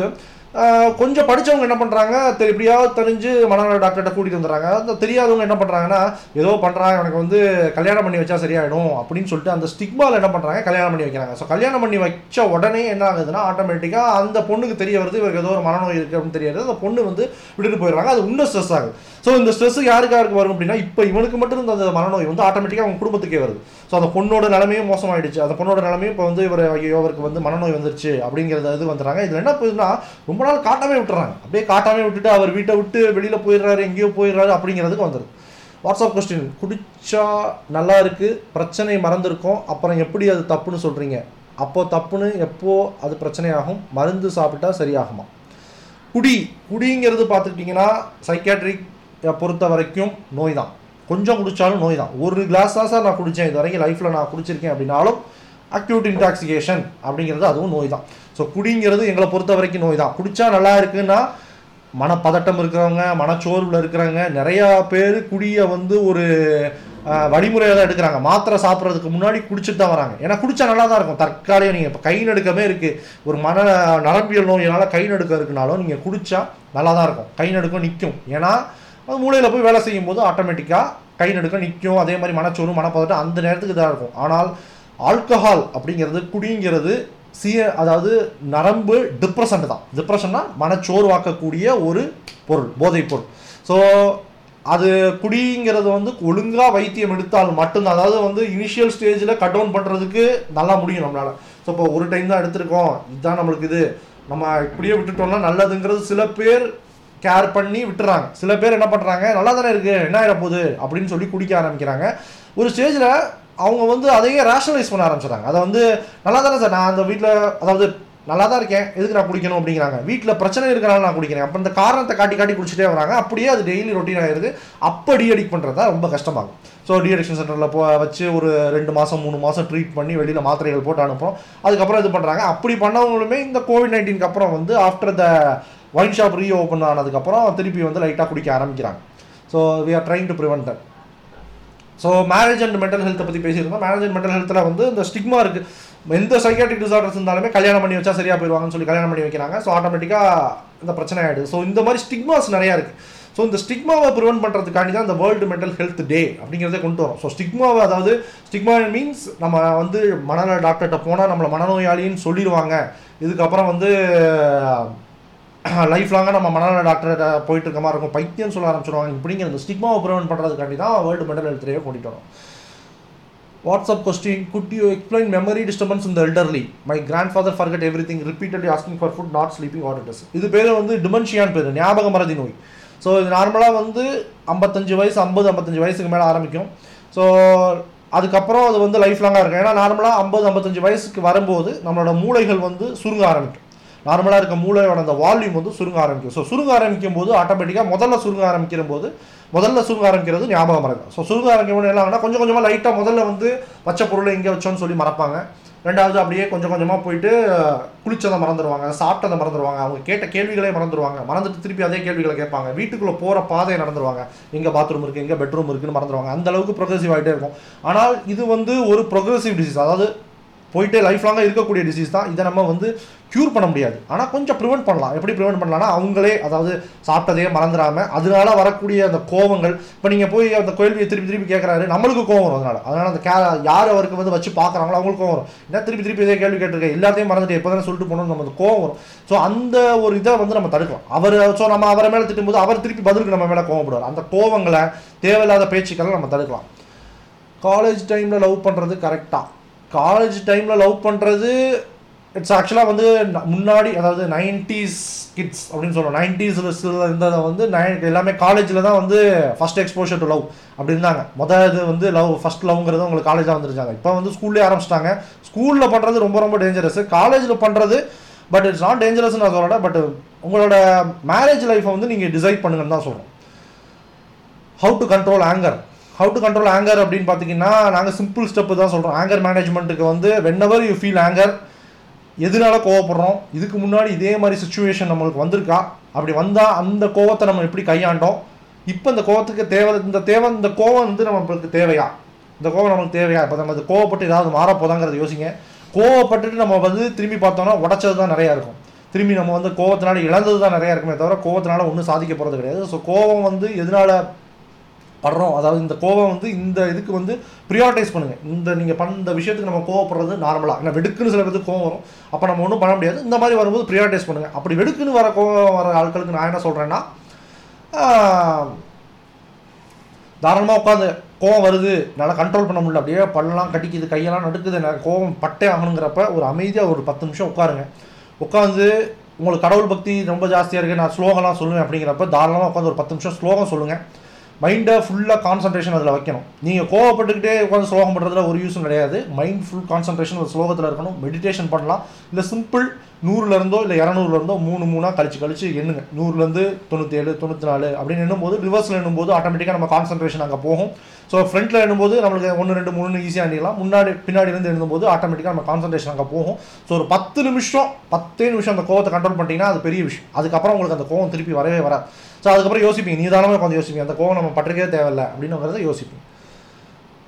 கொஞ்சம் படித்தவங்க என்ன பண்ணுறாங்க எப்படியாவது தெரிஞ்சு மனநல டாக்டர்கிட்ட கூட்டிகிட்டு வந்துடுறாங்க. அந்த தெரியாதவங்க என்ன பண்ணுறாங்கன்னா ஏதோ பண்ணுறாங்க எனக்கு வந்து கல்யாணம் பண்ணி வச்சா சரியாயிடும் அப்படின்னு சொல்லிட்டு அந்த ஸ்டிக்மாவில் என்ன பண்ணுறாங்க கல்யாணம் பண்ணி வைக்கிறாங்க. ஸோ கல்யாணம் பண்ணி வச்ச உடனே என்ன ஆகுதுன்னா ஆட்டோமேட்டிக்காக அந்த பொண்ணுக்கு தெரிய வருது இவருக்கு ஏதோ ஒரு மனநோய் இருக்குது அப்படின்னு தெரியாது. அந்த பொண்ணு வந்து விட்டுட்டு போயிடுறாங்க. அது இன்னும் ஸ்ட்ரெஸ் ஆகுது. ஸோ இந்த ஸ்ட்ரெஸ் யாருக்கு யாருக்கு வரும் அப்படின்னா இப்போ இவனுக்கு மட்டும் இருந்த அந்த மனநோய் வந்து ஆட்டோமேட்டிக்காக அவங்க குடும்பத்துக்கே வருது. ஸோ அந்த பொண்ணோட நிலமையும் மோசமாயிடுச்சு. அந்த பொண்ணோட நிலமையும் இப்போ வந்து இவர் ஐயோ அவருக்கு வந்து மனநோய் வந்துருச்சு அப்படிங்கிறத இது வந்துடுறாங்க. இதில் என்ன போகுதுன்னா ரொம்ப நாள் காட்டாமே விட்டுறாங்க. அப்படியே காட்டாமே விட்டுட்டு அவர் வீட்டை விட்டு வெளியில் போயிடுறாரு எங்கேயோ போயிடுறாரு அப்படிங்கிறதுக்கு வந்துடுது வாட்ஸ்அப் கொஸ்டின் குடிச்சா நல்லா இருக்குது பிரச்சனை மறந்துருக்கோம் அப்புறம் எப்படி அது தப்புன்னு சொல்கிறீங்க அப்போ தப்புன்னு எப்போ அது பிரச்சனையாகும்? மருந்து சாப்பிட்டா சரியாகுமா? குடி. குடிங்கிறது பார்த்துக்கிட்டிங்கன்னா சைக்காட்ரிக் பொறுத்த வரைக்கும் நோய் தான் கொஞ்சம் குடித்தாலும் நோய் தான் ஒரு கிளாஸ் தான் சார் நான் குடித்தேன் இது வரைக்கும் லைஃப்பில் நான் குடிச்சிருக்கேன் அப்படின்னாலும் அக்யூட் இன்டாக்சிகேஷன் அப்படிங்கிறது அதுவும் நோய் தான் ஸோ குடிங்கிறது எங்களை பொறுத்த வரைக்கும் நோய் தான். குடித்தா நல்லா இருக்குன்னா மனப்பதட்டம் இருக்கிறவங்க மனச்சோர்வில் இருக்கிறவங்க நிறையா பேர் குடியை வந்து ஒரு வழிமுறையாக தான் எடுக்கிறாங்க. மாத்திரை சாப்பிட்றதுக்கு முன்னாடி குடிச்சிட்டு தான் வராங்க. ஏன்னா குடிச்சா நல்லா தான் இருக்கும். தற்காலிகம் நீங்கள் இப்போ கை நடுக்கமே இருக்குது ஒரு மன நரம்பியல் நோயினால் கை நடுக்கம் இருக்குனாலும் நீங்கள் குடித்தா நல்லா தான் இருக்கும். கை நடுக்கம் நிற்கும் ஏன்னா அது மூளையில் போய் வேலை செய்யும் போது ஆட்டோமேட்டிக்காக கை நடுக்கம் நிற்கும் அதே மாதிரி மனச்சோறு மனப்பதட்டம் அந்த நேரத்துக்கு இதாக இருக்கும். ஆனால் ஆல்கஹால் அப்படிங்கிறது குடிங்கிறது சிய அதாவது நரம்பு டிப்ரெஷன் தான். டிப்ரெஷன்னா மனச்சோர்வாக்கக்கூடிய ஒரு பொருள் போதைப் பொருள். ஸோ அது குடிங்கிறது வந்து ஒழுங்காக வைத்தியம் எடுத்தால் மட்டும்தான். அதாவது வந்து இனிஷியல் ஸ்டேஜில் கட் டவுன் பண்ணுறதுக்கு நல்லா முடியும் நம்மளால். ஸோ இப்போ ஒரு டைம் தான் எடுத்திருக்கோம். இதுதான் நம்மளுக்கு இது. நம்ம இப்படியே விட்டுட்டோம்னா நல்லதுங்கிறது சில பேர் கேர் பண்ணி விட்டுறாங்க. சில பேர் என்ன பண்ணுறாங்க நல்லா தானே இருக்குது என்ன ஆகிட போகுது அப்படின்னு சொல்லி குடிக்க ஆரம்பிக்கிறாங்க. ஒரு ஸ்டேஜில் அவங்க வந்து அதையே ரேஷனலைஸ் பண்ண ஆரம்பிச்சிடாங்க அதை வந்து நல்லா தானே சார்? நான் அந்த வீட்டில் அதாவது நல்லா தான் இருக்கேன். எதுக்கு நான் குடிக்கணும் அப்படிங்கிறாங்க. வீட்டில் பிரச்சனை இருக்கிறனால நான் குடிக்கிறேன். அப்போ இந்த காரணத்தை காட்டி காட்டி குடிச்சிட்டே வராங்க. அப்படியே அது டெய்லி ரொட்டீன் ஆகிருது அப்போ டீஅடிக் பண்ணுறது தான் ரொம்ப கஷ்டமாகும். ஸோ டிஅடிக்ஷன் சென்டரில் போ வச்சு ஒரு ரெண்டு மாதம் மூணு மாதம் ட்ரீட் பண்ணி வெளியில் மாத்திரைகள் போட்டு அனுப்புகிறோம் அதுக்கப்புறம் இது பண்ணுறாங்க அப்படி பண்ணவங்களுமே இந்த கோவிட் நைன்டீனுக்கு அப்புறம் வந்து after the wine shop reopen ஆனதுக்கப்புறம் திருப்பி வந்து லைட்டாக குடிக்க ஆரம்பிக்கிறாங்க. So we are trying to prevent that so marriage and mental ஹெல்த்தை பற்றி பேசியிருந்தோம். மேரேஜ் அண்ட் மென்டல் ஹெல்த்தில் வந்து இந்த ஸ்டிக்மா இருக்குது எந்த சைக்காட்ரிக் டிசார்டர்ஸ் இருந்தாலுமே கல்யாணம் பண்ணி வச்சா சரியாக போயிடுவாங்கன்னு சொல்லி கல்யாணம் பண்ணி வைக்கிறாங்க. ஸோ ஆட்டோமேட்டிக்காக இந்த பிரச்சனை ஆகிடுது ஸோ இந்த மாதிரி ஸ்டிக்மாஸ் நிறையா இருக்குது ஸோ இந்த ஸ்டிக்மாவை ப்ரிவென்ட் பண்ணுறதுக்காண்டி தான் இந்த வேர்ல்டு மென்டல் ஹெல்த் டே அப்படிங்கிறத கொண்டு வரும். ஸோ ஸ்டிக்மாவை அதாவது ஸ்டிக்மா மீன்ஸ் நம்ம வந்து மனநல டாக்டர்கிட்ட போனால் நம்மளை மனநோயாளின்னு சொல்லிடுவாங்க. இதுக்கப்புறம் வந்து (clears throat) லைஃப் லாங்காக நம்ம மனநல டாக்டர்கிட்ட போயிட்டு இருக்க மாதிரி இருக்கும். பைத்தியம் சொல்ல ஆரம்பிச்சிருவாங்க. இப்படிங்கிற இந்த ஸ்டிக்மாவை ப்ரிவென்ட் பண்ணுறதுக்காண்டி தான் வேர்ல்டு மெண்டல் ஹெல்த் டே கொண்டுட்டு வரோம். WhatsApp question could you explain memory disturbance இந்த elderly my grandfather forgot everything repeatedly asking for food not sleeping what it is இது பேர் வந்து டிமென்ஷியான் பேர் ஞாபக மறதி நோய். ஸோ இது நார்மலாக வந்து ஐம்பத்தஞ்சு வயசு ஐம்பது ஐம்பத்தஞ்சு வயசுக்கு மேலே ஆரம்பிக்கும். ஸோ அதுக்கப்புறம் அது வந்து லைஃப் லாங்காக இருக்கும். ஏன்னா நார்மலாக ஐம்பது ஐம்பத்தஞ்சு வயசுக்கு வரும்போது நம்மளோட மூளைகள் வந்து சுருங்க ஆரம்பிக்கும். நார்மலாக இருக்க மூளையோட அந்த வால்யூம் வந்து சுருங்க ஆரம்பிக்கும். ஸோ சுருங்க ஆரம்பிக்கும் போது ஆட்டோமேட்டிக்காக முதல்ல சுருங்க ஆரம்பிக்கிற போது முதல்ல சுருங்க ஆரம்பிக்கிறது ஞாபகம் மறக்கும் ஸோ சுருங்க ஆரம்பிக்கும் போது என்ன ஆகுனா கொஞ்சம் கொஞ்சமாக லைட்டாக முதல்ல வந்து வச்ச பொருளை எங்கே வச்சோன்னு சொல்லி மறப்பாங்க. ரெண்டாவது அப்படியே கொஞ்சம் கொஞ்சமாக போயிட்டு குளிச்சதை மறந்துடுவாங்க சாப்பிட்டதை மறந்துடுவாங்க அவங்க கேட்ட கேள்விகளே மறந்துடுவாங்க மறந்துட்டு திருப்பி அதே கேள்விகளை கேட்பாங்க. வீட்டுக்குள்ளே போகிற பாதையை நடந்துருவாங்க. எங்கே பாத்ரூம் இருக்குது எங்கே பெட்ரூம் இருக்குன்னு மறந்துடுவாங்க அந்த அளவுக்கு ப்ரொக்ரெசிவ் ஆகிட்டே இருக்கும். ஆனால் இது வந்து ஒரு ப்ரொக்ரெசிவ் டிசீஸ் அதாவது போயிட்டே லைஃப் லாங்காக இருக்கக்கூடிய டிசீஸ் தான். இதை நம்ம வந்து க்யூர் பண்ண முடியாது. ஆனால் கொஞ்சம் ப்ரிவெண்ட் பண்ணலாம். எப்படி ப்ரிவெண்ட் பண்ணலாம்னா அவங்களே அதாவது சாப்பிட்டதையே மறந்துடாமல் அதனால வரக்கூடிய அந்த கோவங்கள் இப்போ நீங்கள் போய் அந்த கோயில்வியை திருப்பி திருப்பி கேட்குறாரு நம்மளுக்கு கோவம் வரும் அதனால். அதனால் அந்த கே யார் அவருக்கு வந்து வச்சு பார்க்குறாங்களோ அவங்களுக்கு கோவம் வரும். என்ன திருப்பி திருப்பி இதே கேள்வி கேட்டிருக்கேன். எல்லாத்தையும் மறந்துட்டு எப்போ தானே சொல்லிட்டு போகணும்னு நம்ம கோவம் வரும். ஸோ அந்த ஒரு இதை வந்து நம்ம தடுக்கலாம். அவர் ஸோ நம்ம அவரை மேலே திட்டும்போது அவர் திருப்பி பதிலுக்கு நம்ம மேலே கோவப்படுவார் அந்த கோவங்களை தேவையில்லாத பேச்சுக்களை நம்ம தடுக்கலாம். காலேஜ் டைமில் லவ் பண்ணுறது கரெக்டாக காலேஜ் டைமில் லவ் பண்ணுறது இட்ஸ் ஆக்சுவலாக வந்து ந- முன்னாடி அதாவது நைன்டிஸ் கிட்ஸ் அப்படின்னு சொல்லுவோம் நைன்டிஸில் இருந்ததை வந்து நைன் எல்லாமே காலேஜில் தான் வந்து ஃபஸ்ட் எக்ஸ்போஷர் டு லவ் அப்படி இருந்தாங்க. மொதல் இது வந்து லவ் ஃபஸ்ட் லவ்ங்கிறது உங்களுக்கு காலேஜாக வந்துருச்சாங்க. இப்போ வந்து ஸ்கூல்லே ஆரம்பிச்சிட்டாங்க. ஸ்கூலில் பண்ணுறது ரொம்ப ரொம்ப டேஞ்சரஸ் காலேஜில் பண்ணுறது பட் இட்ஸ் நாட் டேஞ்சரஸ் நான் சொல்லலை. பட் உங்களோட மேரேஜ் லைஃப்பை வந்து நீங்கள் டிசைட் பண்ணுங்கன்னு தான் சொல்கிறோம் how to control anger how to control anger அப்படின்னு பார்த்தீங்கன்னா நாங்கள் சிம்பிள் ஸ்டெப்பு தான் சொல்கிறோம் ஆங்கர் மேனேஜ்மெண்ட்டுக்கு வந்து வென் யூ ஃபீல் ஆங்கர் எதனால கோவப்படுறோம்? இதுக்கு முன்னாடி இதே மாதிரி சுச்சுவேஷன் நம்மளுக்கு வந்திருக்கா? அப்படி வந்தால் அந்த கோவத்தை நம்ம எப்படி கையாண்டோம்? இப்போ இந்த கோவத்துக்கு தேவை இந்த தேவை இந்த கோவம் வந்து நம்மளுக்கு தேவையா? இந்த கோவம் நம்மளுக்கு தேவையா? இப்போ நம்ம கோவப்பட்டு ஏதாவது மாறப்போதாங்கிறத யோசிங்க. கோவப்பட்டுட்டு நம்ம வந்து திரும்பி பார்த்தோம்னா உடச்சது தான் நிறையா இருக்கும். திரும்பி நம்ம வந்து கோவத்தினால இழந்தது தான் நிறையா இருக்குமே தவிர கோவத்தினால ஒன்றும் சாதிக்க போகிறது கிடையாது. ஸோ கோவம் வந்து எதனால படுறோம். அதாவது இந்த கோவம் வந்து இந்த இதுக்கு வந்து ப்ரியாரிட்டைஸ் பண்ணுங்கள் இந்த நீங்கள் பண்ண விஷயத்துக்கு நம்ம கோவப்படுறது நார்மலாக ஏன்னா வெடுக்குன்னு சில பேருக்கு கோவம் வரும். அப்போ நம்ம ஒன்றும் பண்ண முடியாது. இந்த மாதிரி வரும்போது ப்ரியாரிட்டைஸ் பண்ணுங்கள் அப்படி வெடுக்குன்னு வர கோவம் வர ஆட்களுக்கு நான் என்ன சொல்கிறேன்னா தாராளமாக உட்காந்து கோவம் வருது. என்னால் கண்ட்ரோல் பண்ண முடியல. அப்படியே பல்லெல்லாம் கட்டிக்குது கையெல்லாம் நடுக்குது. கோவம் பட்டே ஆகணுங்கிறப்ப ஒரு அமைதியாக ஒரு பத்து நிமிஷம் உட்காருங்க. உட்காந்து உங்களுக்கு கடவுள் பக்தி ரொம்ப ஜாஸ்தியாக இருக்குது நான் ஸ்லோகம்லாம் சொல்லுவேன் அப்படிங்கிறப்ப தாராளமாக உட்காந்து ஒரு பத்து நிமிஷம் ஸ்லோகம் சொல்லுங்கள் மைண்டை ஃபுல்லாக கான்சன்ட்ரேஷன் அதில் வைக்கணும். நீங்கள் கோவப்பட்டுக்கிட்டே உட்காந்து ஸ்லோகம் பண்ணுறதுல ஒரு யூஸும் கிடையாது. மைண்ட் ஃபுல் கான்சன்ட்ரேஷன் ஒரு ஸ்லோகத்தில் இருக்கணும். மெடிடேஷன் பண்ணலாம். இல்லை சிம்பிள் நூறுலேருந்தோ இல்லை இரநூறுலேருந்தோ மூணு மூணாக கழிச்சு கழிச்சு எண்ணுங்க. நூறுலேருந்து தொண்ணூற்றி ஏழு தொண்ணூற்றி நாலு அப்படின்னு எண்ணும்போது ரிவர்ஸில் எண்ணும்போது ஆட்டோமேட்டிக்காக நம்ம கான்சன்ட்ரேஷன் அங்கே போகும். ஸோ ஃப்ரண்ட்டில் எண்ணும்போது நம்மளுக்கு ஒன்று ரெண்டு மூணு ஈஸியாக எண்ணிடலாம். முன்னாடி பின்னாடி இருந்து எழுதும்போது ஆட்டோமேட்டிக்காக நம்ம கான்சன்ட்ரேஷன் அங்கே போகும். ஸோ ஒரு பத்து நிமிஷம் பத்தே நிமிஷம் அந்த கோவத்தை கண்ட்ரோல் பண்ணிட்டீங்கன்னா அது பெரிய விஷயம். அதுக்கப்புறம் உங்களுக்கு அந்த கோவம் திருப்பி வரவே வராது. ஸோ அதுக்கப்புறம் யோசிப்பீங்க நீதானமே உட்காந்து யோசிப்பீங்க அந்த கோவம் நம்ம பட்டிருக்கே தேவையில்லை அப்படின்னுங்கிறத யோசிப்பீங்க.